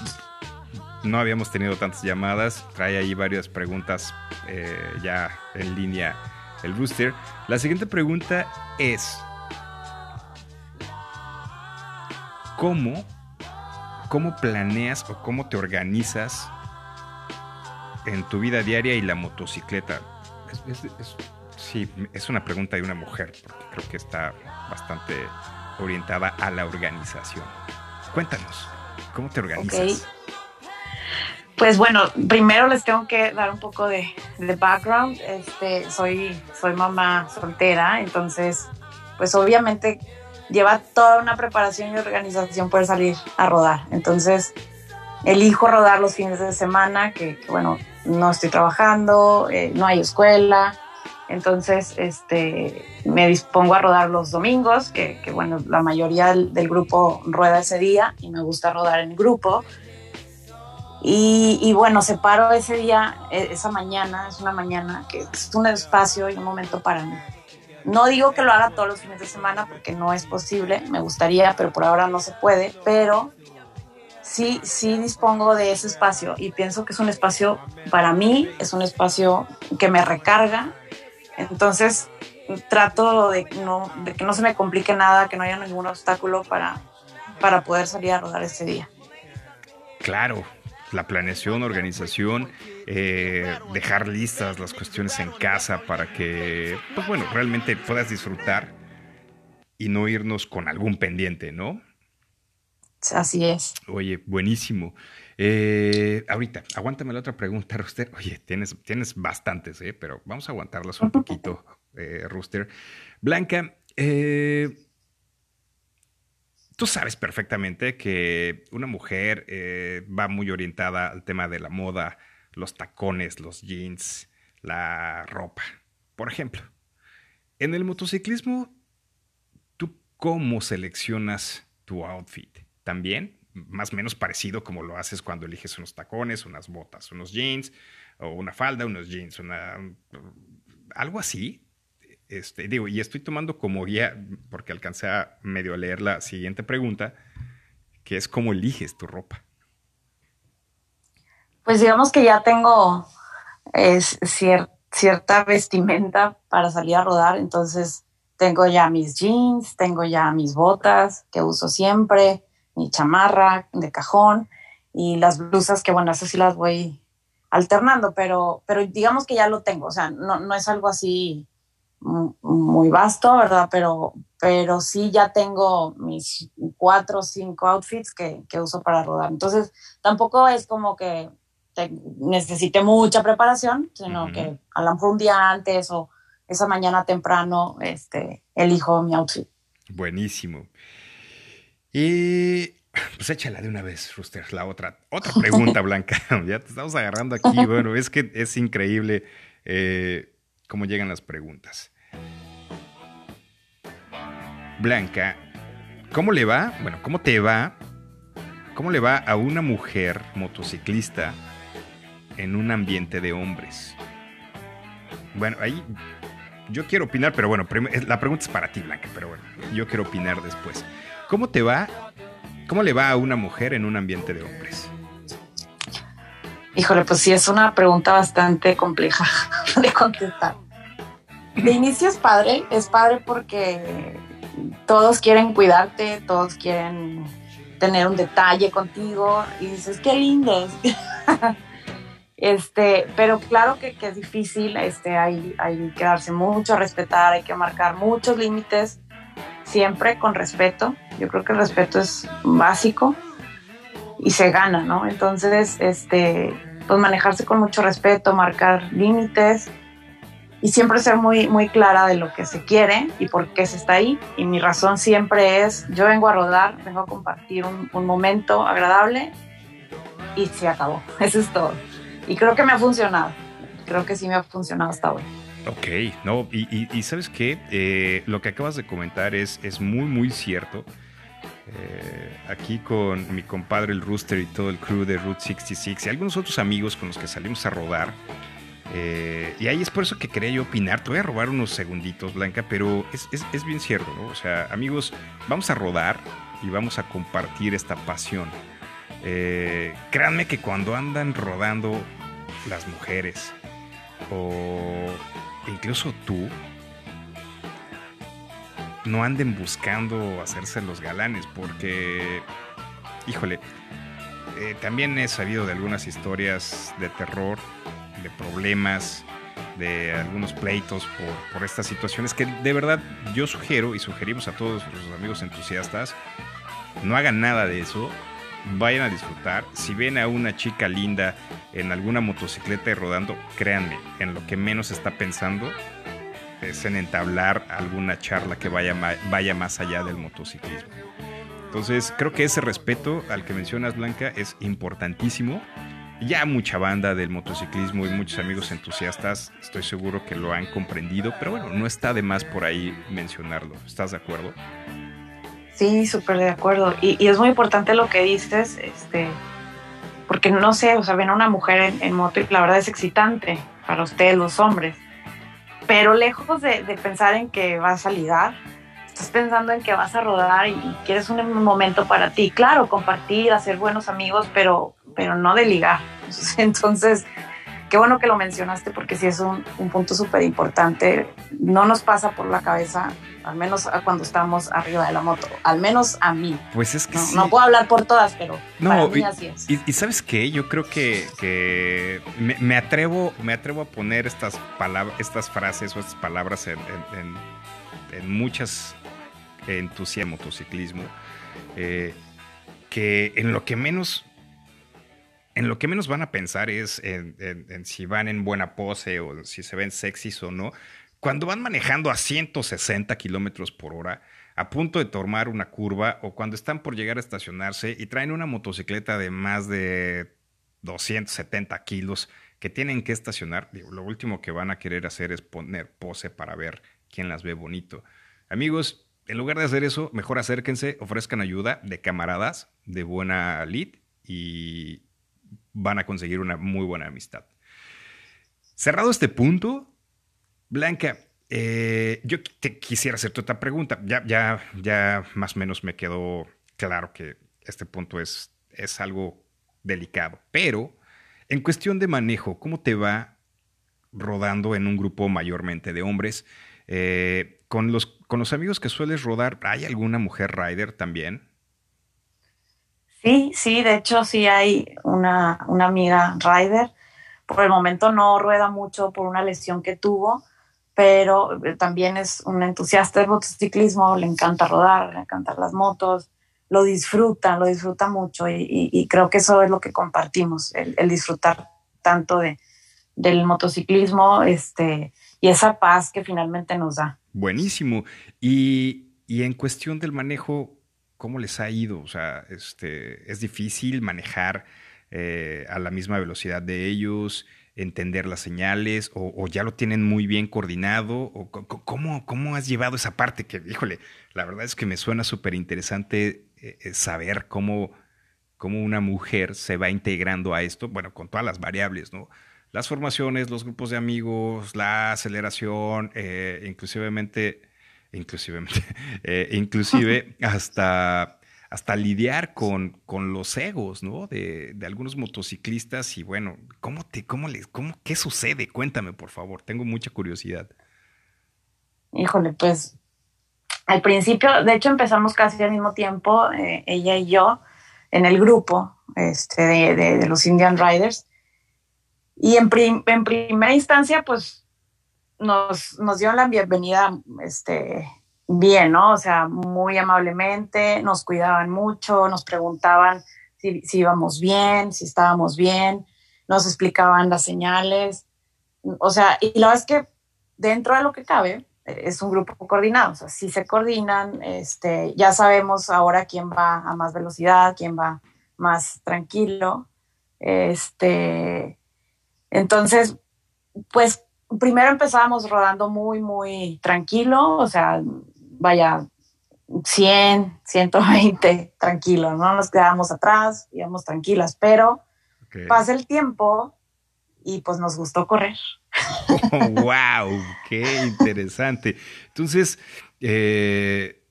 no habíamos tenido tantas llamadas. Trae ahí varias preguntas eh, ya en línea el rooster. La siguiente pregunta es ¿cómo, cómo planeas o cómo te organizas en tu vida diaria y la motocicleta? Es, sí, es una pregunta de una mujer, porque creo que está bastante orientada a la organización. Cuéntanos, ¿cómo te organizas? Pues bueno, primero les tengo que dar un poco de, de background. Este, soy, soy mamá soltera, entonces, pues obviamente lleva toda una preparación y organización poder salir a rodar. Entonces, elijo rodar los fines de semana, que, bueno, no estoy trabajando, eh, no hay escuela. Entonces, este, me dispongo a rodar los domingos, que, bueno, la mayoría del, del grupo rueda ese día y me gusta rodar en grupo. Y, y bueno, separo ese día, e- esa mañana, es una mañana que es un espacio y un momento para mí. No digo que lo haga todos los fines de semana porque no es posible, me gustaría, pero por ahora no se puede, pero sí, sí dispongo de ese espacio y pienso que es un espacio para mí, es un espacio que me recarga. Entonces trato de, que no se me complique nada, que no haya ningún obstáculo para, para poder salir a rodar ese día. Claro, la planeación, organización, eh, dejar listas las cuestiones en casa para que, pues bueno, realmente puedas disfrutar y no irnos con algún pendiente, ¿no? Así es. Oye, buenísimo. Eh, ahorita, aguántame la otra pregunta, Rooster. Oye, tienes, tienes bastantes, ¿eh? pero vamos a aguantarlas un poquito, eh, Rooster. Blanca, eh, tú sabes perfectamente que una mujer eh, va muy orientada al tema de la moda, los tacones, los jeans, la ropa. Por ejemplo, en el motociclismo, ¿tú cómo seleccionas tu outfit? ¿También? Más o menos parecido como lo haces cuando eliges unos tacones, unas botas, unos jeans, o una falda, unos jeans, una, algo así. Este, digo, y estoy tomando como guía, porque alcancé a medio leer la siguiente pregunta, que es cómo eliges tu ropa. Pues digamos que ya tengo cierta vestimenta para salir a rodar, entonces tengo ya mis jeans, tengo ya mis botas que uso siempre, mi chamarra de cajón y las blusas que bueno, esas sí las voy alternando, pero, pero digamos que ya lo tengo, o sea, no, no es algo así muy vasto, ¿verdad? Pero, pero sí ya tengo mis cuatro o cinco outfits que, que uso para rodar. Entonces, tampoco es como que te- necesite mucha preparación, sino que a lo mejor un día antes o esa mañana temprano este, elijo mi outfit. Buenísimo. Y pues échala de una vez, Rooster, la otra. Otra (laughs) pregunta, Blanca. (laughs) ya te estamos agarrando aquí. Bueno, es que es increíble eh, cómo llegan las preguntas. Blanca, ¿cómo le va? Bueno, ¿cómo te va? ¿Cómo le va a una mujer motociclista en un ambiente de hombres? Bueno, ahí yo quiero opinar, pero bueno, la pregunta es para ti, Blanca, pero bueno, yo quiero opinar después. ¿Cómo te va? ¿Cómo le va a una mujer en un ambiente de hombres? Híjole, pues sí, es una pregunta bastante compleja (laughs) de contestar. De inicio es padre, es padre porque todos quieren cuidarte, todos quieren tener un detalle contigo y dices, qué lindo. (laughs) Este, pero claro que, es difícil, este, hay, hay que darse mucho respetar, hay que marcar muchos límites, siempre con respeto. Yo creo que el respeto es básico y se gana, ¿no? Entonces, este, pues manejarse con mucho respeto, marcar límites y siempre ser muy, muy clara de lo que se quiere y por qué se está ahí. Y mi razón siempre es, yo vengo a rodar, vengo a compartir un, un momento agradable y se acabó. (laughs) Eso es todo. Y creo que me ha funcionado. Creo que sí me ha funcionado hasta hoy. Ok, no, y, y- y ¿sabes qué? Eh, lo que acabas de comentar es, es muy, muy cierto. Eh, aquí con mi compadre el Rooster y todo el crew de Route 66 y algunos otros amigos con los que salimos a rodar. eh, y ahí es por eso que quería yo opinar. Te voy a robar unos segunditos, Blanca, pero es, es- es bien cierto, ¿no? O sea, amigos, vamos a rodar y vamos a compartir esta pasión. Eh, créanme que cuando andan rodando las mujeres o incluso tú, no anden buscando hacerse los galanes porque, híjole, eh, también he sabido de algunas historias de terror, de problemas, de algunos pleitos por, por estas situaciones que de verdad yo sugiero y sugerimos a todos los amigos entusiastas, no hagan nada de eso, vayan a disfrutar. Si ven a una chica linda en alguna motocicleta y rodando, créanme, en lo que menos está pensando es en entablar alguna charla que vaya, vaya más allá del motociclismo. Entonces, creo que ese respeto al que mencionas, Blanca, es importantísimo. Ya mucha banda del motociclismo y muchos amigos entusiastas, estoy seguro que lo han comprendido, pero bueno, no está de más por ahí mencionarlo. ¿Estás de acuerdo? Sí, súper de acuerdo. Y, y es muy importante lo que dices, este, porque no sé, o sea, ven a una mujer en, en moto y la verdad es excitante para ustedes los hombres. Pero lejos de, pensar en que vas a ligar, estás pensando en que vas a rodar y, y quieres un momento para ti. Claro, compartir, hacer buenos amigos, pero, pero no de ligar. (laughs) Entonces, qué bueno que lo mencionaste porque sí es un, un punto súper importante. No nos pasa por la cabeza, al menos cuando estamos arriba de la moto, al menos a mí. Pues es que No, sí. no puedo hablar por todas, pero No, para mí y, así es. y- y ¿sabes qué? Yo creo que, que me, me atrevo, me atrevo a poner estas palabras, estas frases o estas palabras en, en- en- en muchas entusiasmo motociclismo. eh, que en lo que menos. En lo que menos van a pensar es en, en- en si van en buena pose o si se ven sexys o no. Cuando van manejando a 160 kilómetros por hora, a punto de tomar una curva o cuando están por llegar a estacionarse y traen una motocicleta de más de 270 kilos que tienen que estacionar, lo último que van a querer hacer es poner pose para ver quién las ve bonito. Amigos, en lugar de hacer eso, mejor acérquense, ofrezcan ayuda de camaradas, de buena lead y van a conseguir una muy buena amistad. Cerrado este punto, Blanca, eh, yo te quisiera hacerte otra pregunta. Ya, ya, ya más o menos me quedó claro que este punto es, es algo delicado. Pero en cuestión de manejo, ¿cómo te va rodando en un grupo mayormente de hombres? Eh, con, los, con los amigos que sueles rodar, ¿hay alguna mujer rider también? Sí, sí, de hecho sí hay una, una amiga rider. Por el momento no rueda mucho por una lesión que tuvo, pero eh, también es un entusiasta del motociclismo, le encanta rodar, le encantan las motos, lo disfruta, lo disfruta mucho y, creo que eso es lo que compartimos, el, el disfrutar tanto de, del motociclismo este, y esa paz que finalmente nos da. Buenísimo. Y, y en cuestión del manejo, ¿cómo les ha ido? O sea, este, ¿es difícil manejar eh, a la misma velocidad de ellos, entender las señales, o, o ya lo tienen muy bien coordinado? O, ¿cómo, ¿Cómo has llevado esa parte? Que, híjole, la verdad es que me suena súper interesante eh, eh, saber cómo, cómo una mujer se va integrando a esto, bueno, con todas las variables, ¿no? Las formaciones, los grupos de amigos, la aceleración, eh, inclusivemente, inclusivemente, (laughs) eh, inclusive (laughs) hasta, hasta lidiar con, con los egos, ¿no? De, de algunos motociclistas y bueno, ¿cómo te, cómo les, cómo, qué sucede? Cuéntame, por favor, tengo mucha curiosidad. Híjole, pues al principio, de hecho empezamos casi al mismo tiempo, eh, ella y yo, en el grupo este, de, de- de los Indian Riders. Y en, prim- en primera instancia, pues nos, nos dieron la bienvenida este, bien, ¿no? O sea, muy amablemente, nos cuidaban mucho, nos preguntaban si, si íbamos bien, si estábamos bien, nos explicaban las señales. O sea, y la verdad es que dentro de lo que cabe, es un grupo coordinado. O sea, si se coordinan, este, ya sabemos ahora quién va a más velocidad, quién va más tranquilo. Este, entonces, pues primero empezábamos rodando muy, muy tranquilo, o sea, vaya, 100, 120, tranquilo, no nos quedábamos atrás, íbamos tranquilas, pero pasa el tiempo y pues nos gustó correr. (laughs) ¡Wow! ¡Qué interesante! Entonces, eh,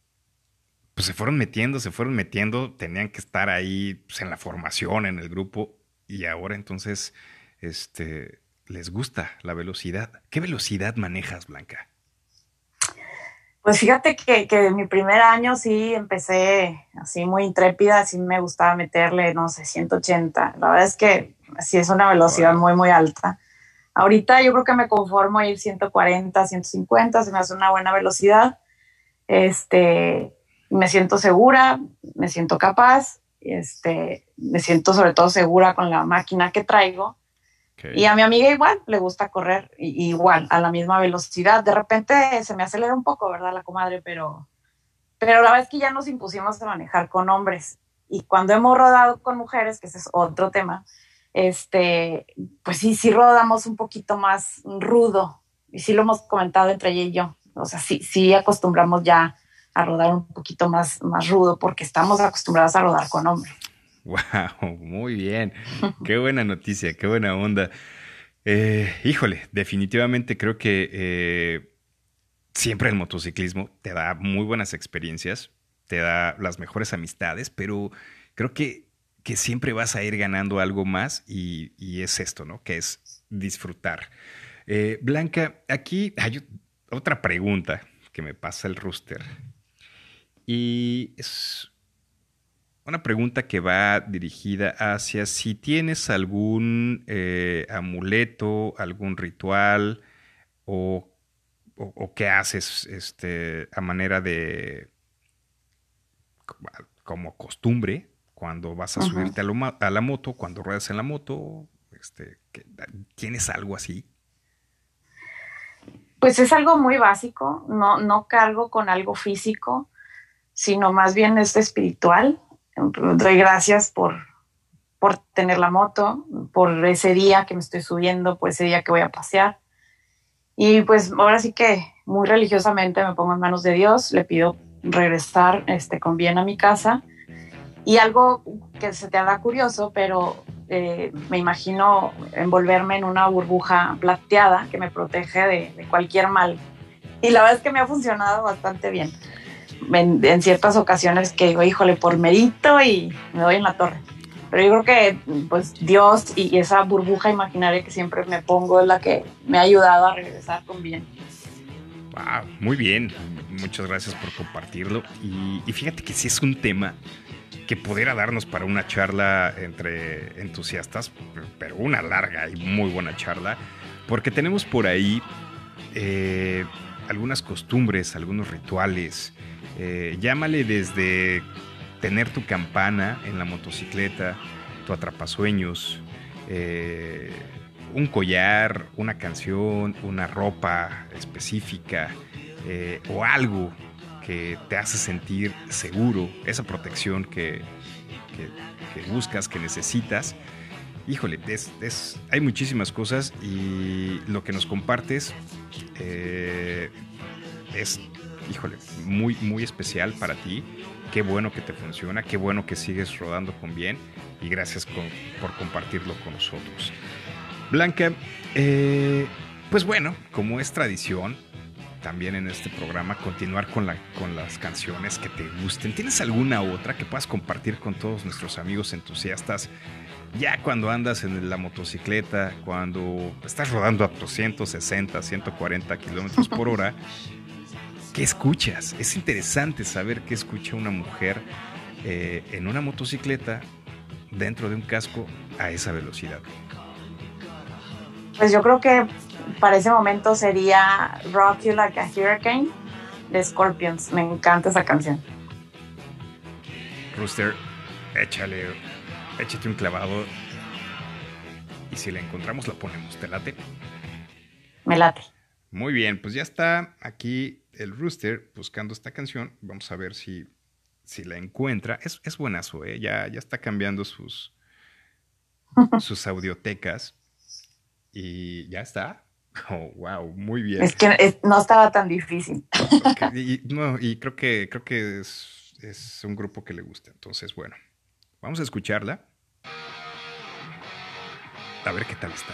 pues se fueron metiendo, se fueron metiendo, tenían que estar ahí pues, en la formación, en el grupo, y ahora entonces, este, les gusta la velocidad. ¿Qué velocidad manejas, Blanca? Pues fíjate que, que mi primer año sí empecé así muy intrépida, sí me gustaba meterle, no sé, 180. La verdad es que sí es una velocidad muy, muy alta. Ahorita yo creo que me conformo a ir 140, 150, se me hace una buena velocidad. Este, me siento segura, me siento capaz, este, me siento sobre todo segura con la máquina que traigo. Y a mi amiga igual le gusta correr igual, a la misma velocidad. De repente se me acelera un poco, ¿verdad? La comadre, pero, pero la verdad es que ya nos impusimos a manejar con hombres. Y cuando hemos rodado con mujeres, que ese es otro tema, este, pues sí, sí rodamos un poquito más rudo. Y sí lo hemos comentado entre ella y yo. O sea, sí, sí acostumbramos ya a rodar un poquito más, más rudo porque estamos acostumbrados a rodar con hombres. (laughs) ¡Wow! Muy bien. (laughs) Qué buena noticia, qué buena onda. Eh, híjole, definitivamente creo que eh, siempre el motociclismo te da muy buenas experiencias, te da las mejores amistades, pero creo que, que siempre vas a ir ganando algo más y, y es esto, ¿no? Que es disfrutar. Eh, Blanca, aquí hay otra pregunta que me pasa el rooster. Y es una pregunta que va dirigida hacia si tienes algún eh, amuleto, algún ritual o, o- o qué haces este, a manera de como- como costumbre cuando vas a subirte a, lo a la moto, cuando ruedas en la moto, este, que- ¿tienes algo así? Pues es algo muy básico, no, no cargo con algo físico, sino más bien es espiritual. Doy gracias por, por tener la moto, por ese día que me estoy subiendo, por ese día que voy a pasear. Y pues ahora sí que muy religiosamente me pongo en manos de Dios, le pido regresar este, con bien a mi casa. Y algo que se te haga curioso, pero eh, me imagino envolverme en una burbuja plateada que me protege de, de cualquier mal y la verdad es que me ha funcionado bastante bien. En, en ciertas ocasiones que digo, híjole, por merito y me doy en la torre. Pero yo creo que pues Dios y, y esa burbuja imaginaria que siempre me pongo es la que me ha ayudado a regresar con bien. Wow, muy bien. Muchas gracias por compartirlo. Y, y fíjate que sí es un tema que pudiera darnos para una charla entre entusiastas, pero una larga y muy buena charla, porque tenemos por ahí eh, algunas costumbres, algunos rituales. Eh, llámale desde tener tu campana en la motocicleta, tu atrapasueños, eh, un collar, una canción, una ropa específica eh, o algo que te hace sentir seguro, esa protección que, buscas, que necesitas. Híjole, hay muchísimas cosas y lo que nos compartes es, híjole, muy, muy especial para ti. Qué bueno que te funciona, qué bueno que sigues rodando con bien y gracias por compartirlo con nosotros. Blanca, eh, pues bueno, como es tradición, también en este programa continuar con, la, con las canciones que te gusten. ¿Tienes alguna otra que puedas compartir con todos nuestros amigos entusiastas? Ya cuando andas en la motocicleta, cuando estás rodando a 260, 140 kilómetros por hora, (laughs) ¿qué escuchas? Es interesante saber qué escucha una mujer eh, en una motocicleta dentro de un casco a esa velocidad. Pues yo creo que para ese momento sería Rock You Like a Hurricane de Scorpions. Me encanta esa canción. Rooster, échale, échate un clavado. Y si la encontramos, la ponemos. ¿Te late? Me late. Muy bien, pues ya está aquí el Rooster buscando esta canción. Vamos a ver si, si la encuentra. Es, es buenazo, ¿eh? Ya, ya está cambiando sus, (laughs) sus audiotecas. Y ya está. (laughs) Oh, wow, muy bien. Es que es- no estaba tan difícil. Y, (laughs) no, y creo que, creo que es, es un grupo que le gusta. Entonces, bueno, vamos a escucharla. A ver qué tal está.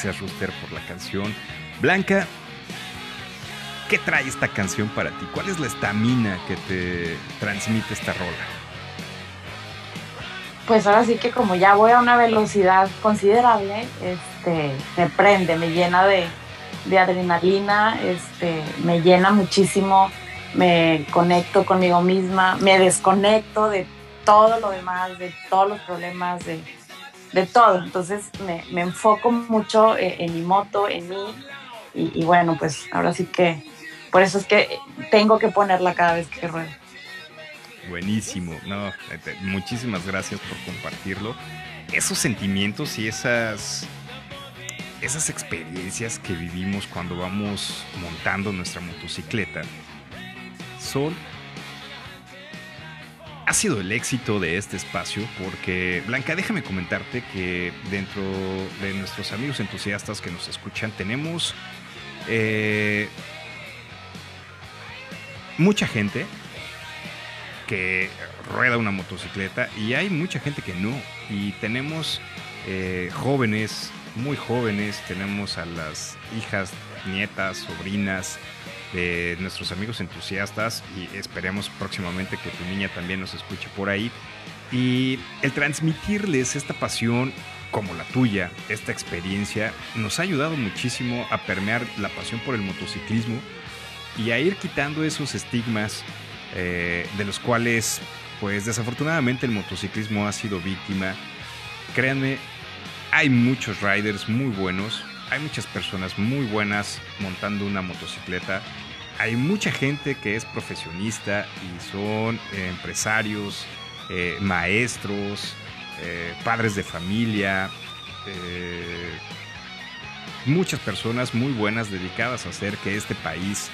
Gracias, Rooster, por la canción. Blanca, ¿qué trae esta canción para ti? ¿Cuál es la estamina que te transmite esta rola? Pues ahora sí que como ya voy a una velocidad considerable, este, me prende, me llena de, de adrenalina, este, me llena muchísimo, me conecto conmigo misma, me desconecto de todo lo demás, de todos los problemas, de, de todo. Entonces me, me enfoco mucho eh, en, mi moto, en mí, y, bueno, pues ahora sí que por eso es que tengo que ponerla cada vez que ruedo. Buenísimo. No, eh, te- muchísimas gracias por compartirlo. Esos sentimientos y esas esas experiencias que vivimos cuando vamos montando nuestra motocicleta son ha sido el éxito de este espacio porque Blanca, déjame comentarte que dentro de nuestros amigos entusiastas que nos escuchan tenemos eh, mucha gente que rueda una motocicleta y hay mucha gente que no. Y tenemos eh, jóvenes, muy jóvenes, tenemos a las hijas, nietas, sobrinas nuestros amigos entusiastas y esperemos próximamente que tu niña también nos escuche por ahí. Y el transmitirles esta pasión como la tuya, esta experiencia, nos ha ayudado muchísimo a permear la pasión por el motociclismo y a ir quitando esos estigmas eh, de los cuales, pues desafortunadamente el motociclismo ha sido víctima. Créanme, hay muchos riders muy buenos, hay muchas personas muy buenas montando una motocicleta. Hay mucha gente que es profesionista y son eh, empresarios, eh, maestros, eh, padres de familia, muchas personas muy buenas dedicadas a hacer que este país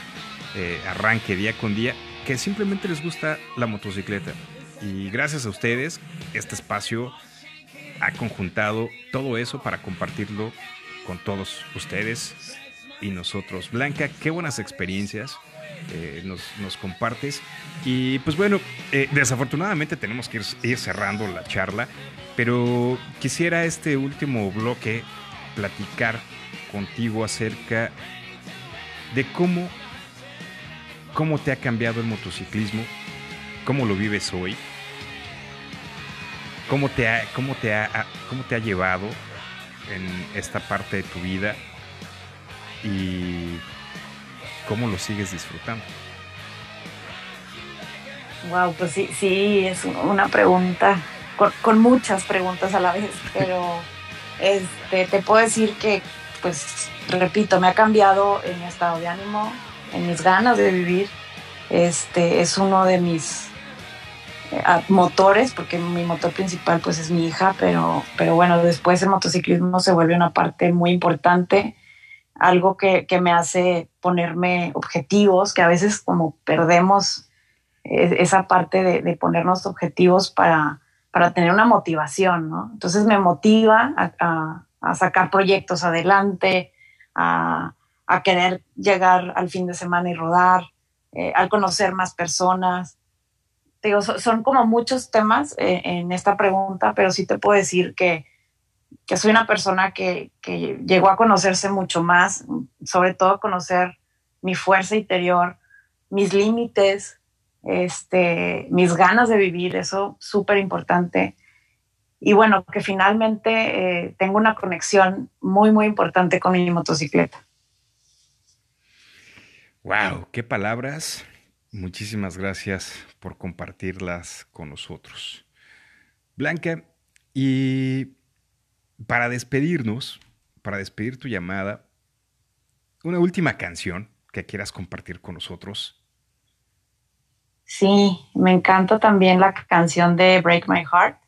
arranque día con día, que simplemente les gusta la motocicleta. Y gracias a ustedes, este espacio ha conjuntado todo eso para compartirlo con todos ustedes y nosotros. Blanca, qué buenas experiencias eh, nos, compartes. Y pues bueno, eh, desafortunadamente tenemos que ir, ir cerrando la charla, pero quisiera este último bloque platicar contigo acerca de cómo, cómo te ha cambiado el motociclismo, cómo lo vives hoy, cómo te ha, cómo te ha- cómo te ha llevado en esta parte de tu vida y cómo lo sigues disfrutando. Wow, pues sí, sí, es una pregunta con, con muchas preguntas a la vez, (laughs) pero este, te puedo decir que, pues, repito, me ha cambiado en mi estado de ánimo, en mis ganas de vivir. Este es uno de mis a- motores, porque mi motor principal, pues, es mi hija, pero, pero bueno, después el motociclismo se vuelve una parte muy importante algo que, que me hace ponerme objetivos, que a veces como perdemos eh, esa parte de, ponernos objetivos para, para tener una motivación, ¿no? Entonces me motiva a, sacar proyectos adelante, a, a querer llegar al fin de semana y rodar, eh, al conocer más personas. Son como muchos temas eh, en esta pregunta, pero sí te puedo decir que, que soy una persona que, que llegó a conocerse mucho más, sobre todo conocer mi fuerza interior, mis límites, este, mis ganas de vivir, eso súper importante. Y bueno, que finalmente eh, tengo una conexión muy, muy importante con mi motocicleta. Wow, qué palabras. Muchísimas gracias por compartirlas con nosotros. Blanca, y para despedirnos, para despedir tu llamada, una última canción que quieras compartir con nosotros. Sí, me encanta también la canción de Break My Heart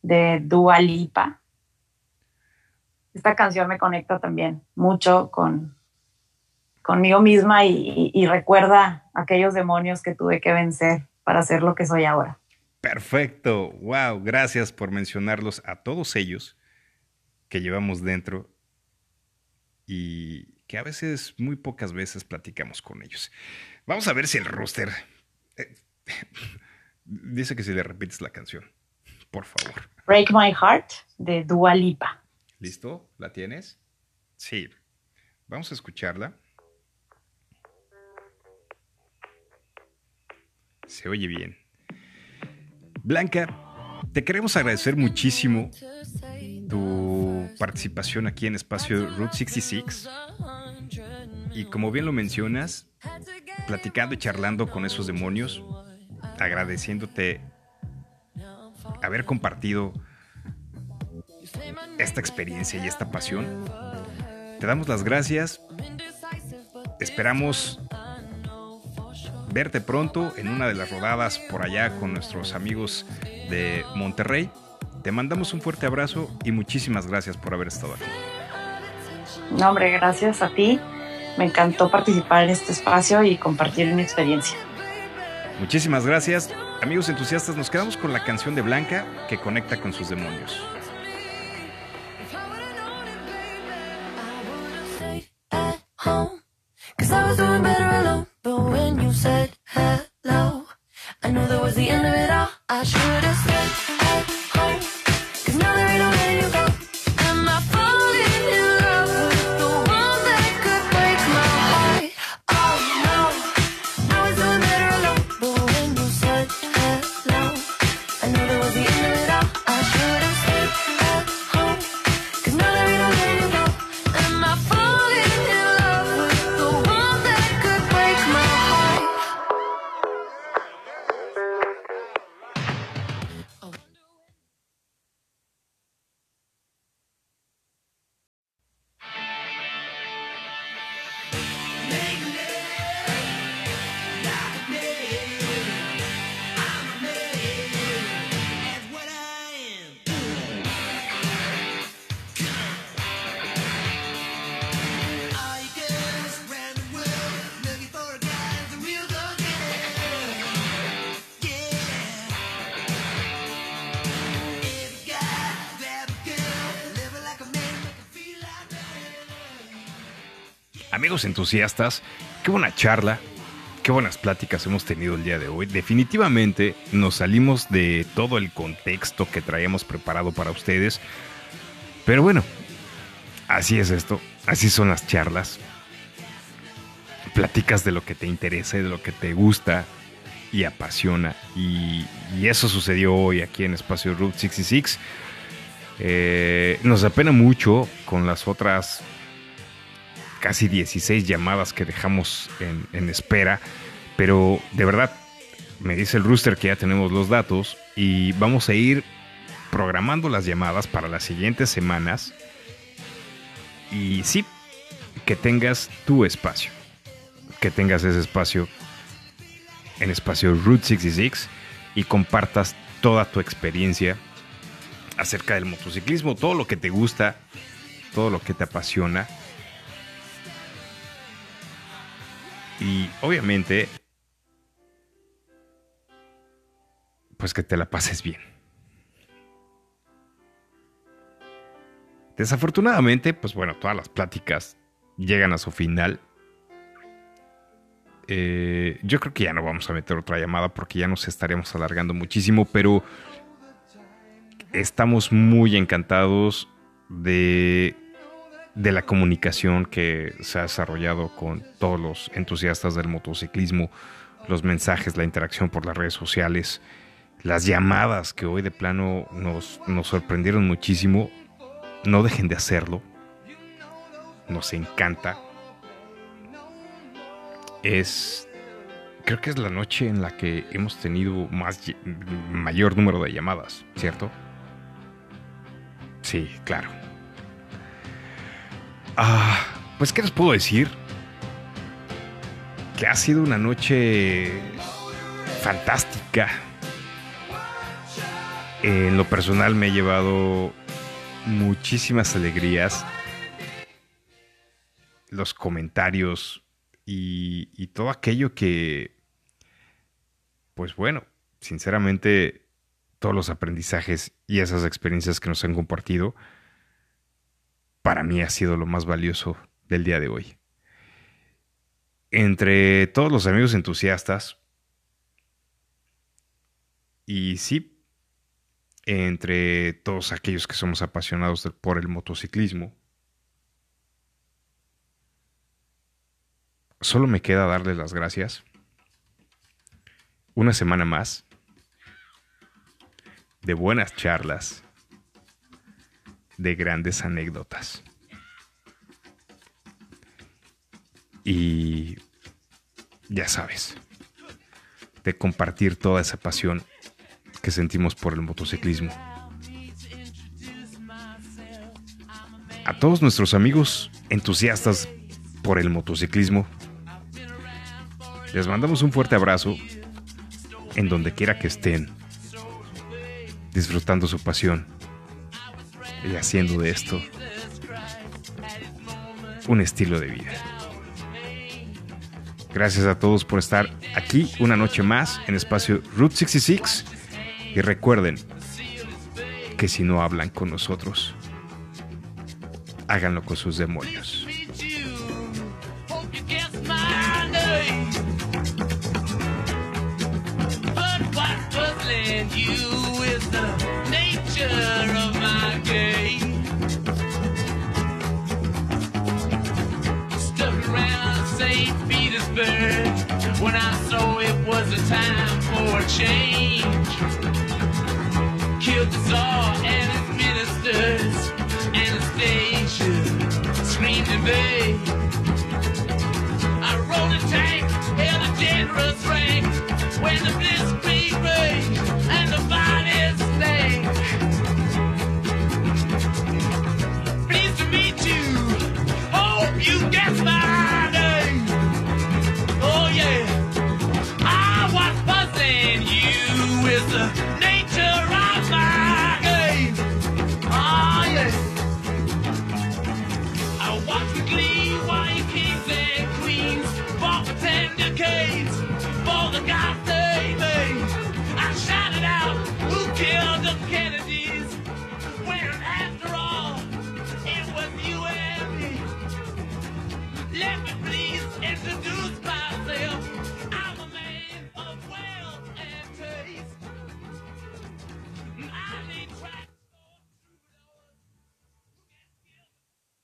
de Dua Lipa. Esta canción me conecta también mucho con conmigo misma y, y- y recuerda aquellos demonios que tuve que vencer para ser lo que soy ahora. Perfecto, wow, gracias por mencionarlos a todos ellos que llevamos dentro y que a veces, muy pocas veces platicamos con ellos. Vamos a ver si el roster eh, (laughs) dice que si le repites la canción, por favor. Break My Heart de Dua Lipa. ¿Listo? ¿La tienes? Sí. Vamos a escucharla. Se oye bien. Blanca, te queremos agradecer muchísimo tu participación aquí en Espacio Route 66. Y como bien lo mencionas, platicando y charlando con esos demonios, agradeciéndote haber compartido esta experiencia y esta pasión. Te damos las gracias. Esperamos verte pronto en una de las rodadas por allá con nuestros amigos de Monterrey. Te mandamos un fuerte abrazo y muchísimas gracias por haber estado aquí. No, hombre, gracias a ti. Me encantó participar en este espacio y compartir mi experiencia. Muchísimas gracias. Amigos entusiastas, nos quedamos con la canción de Blanca que conecta con sus demonios. Entusiastas, qué buena charla, qué buenas pláticas hemos tenido el día de hoy. Definitivamente nos salimos de todo el contexto que traíamos preparado para ustedes. Pero bueno, así es esto, así son las charlas. Platicas de lo que te interesa de lo que te gusta y apasiona. Y, y eso sucedió hoy aquí en Espacio Route 66. Eh, nos apena mucho con las otras casi 16 llamadas que dejamos en, espera, pero de verdad, me dice el rooster que ya tenemos los datos y vamos a ir programando las llamadas para las siguientes semanas y sí, que tengas tu espacio, que tengas ese espacio en espacio Route 66 y compartas toda tu experiencia acerca del motociclismo, todo lo que te gusta, todo lo que te apasiona. Y obviamente, pues que te la pases bien. Desafortunadamente, pues bueno, todas las pláticas llegan a su final. Eh, yo creo que ya no vamos a meter otra llamada porque ya nos estaremos alargando muchísimo, pero estamos muy encantados de, de la comunicación que se ha desarrollado con todos los entusiastas del motociclismo, los mensajes, la interacción por las redes sociales, las llamadas que hoy de plano nos, nos sorprendieron muchísimo. No dejen de hacerlo. Nos encanta. Es creo que es la noche en la que hemos tenido más mayor número de llamadas, ¿cierto? Sí, claro. Ah, pues qué les puedo decir? Que ha sido una noche fantástica. En lo personal me he llevado muchísimas alegrías. Los comentarios y, y todo aquello que, pues bueno, sinceramente, todos los aprendizajes y esas experiencias que nos han compartido, para mí ha sido lo más valioso del día de hoy. Entre todos los amigos entusiastas, y sí, entre todos aquellos que somos apasionados por el motociclismo, solo me queda darles las gracias. Una semana más de buenas charlas, de grandes anécdotas. Y ya sabes, de compartir toda esa pasión que sentimos por el motociclismo. A todos nuestros amigos entusiastas por el motociclismo, les mandamos un fuerte abrazo en donde quiera que estén, disfrutando su pasión y haciendo de esto un estilo de vida. Gracias a todos por estar aquí una noche más en espacio Route 66 y recuerden que si no hablan con nosotros, háganlo con sus demonios. When I saw it was a time for a change. Killed the Tsar and his ministers. Anastasia screamed in vain. I rode a tank, held a generous rank when the blitzkrieg raged.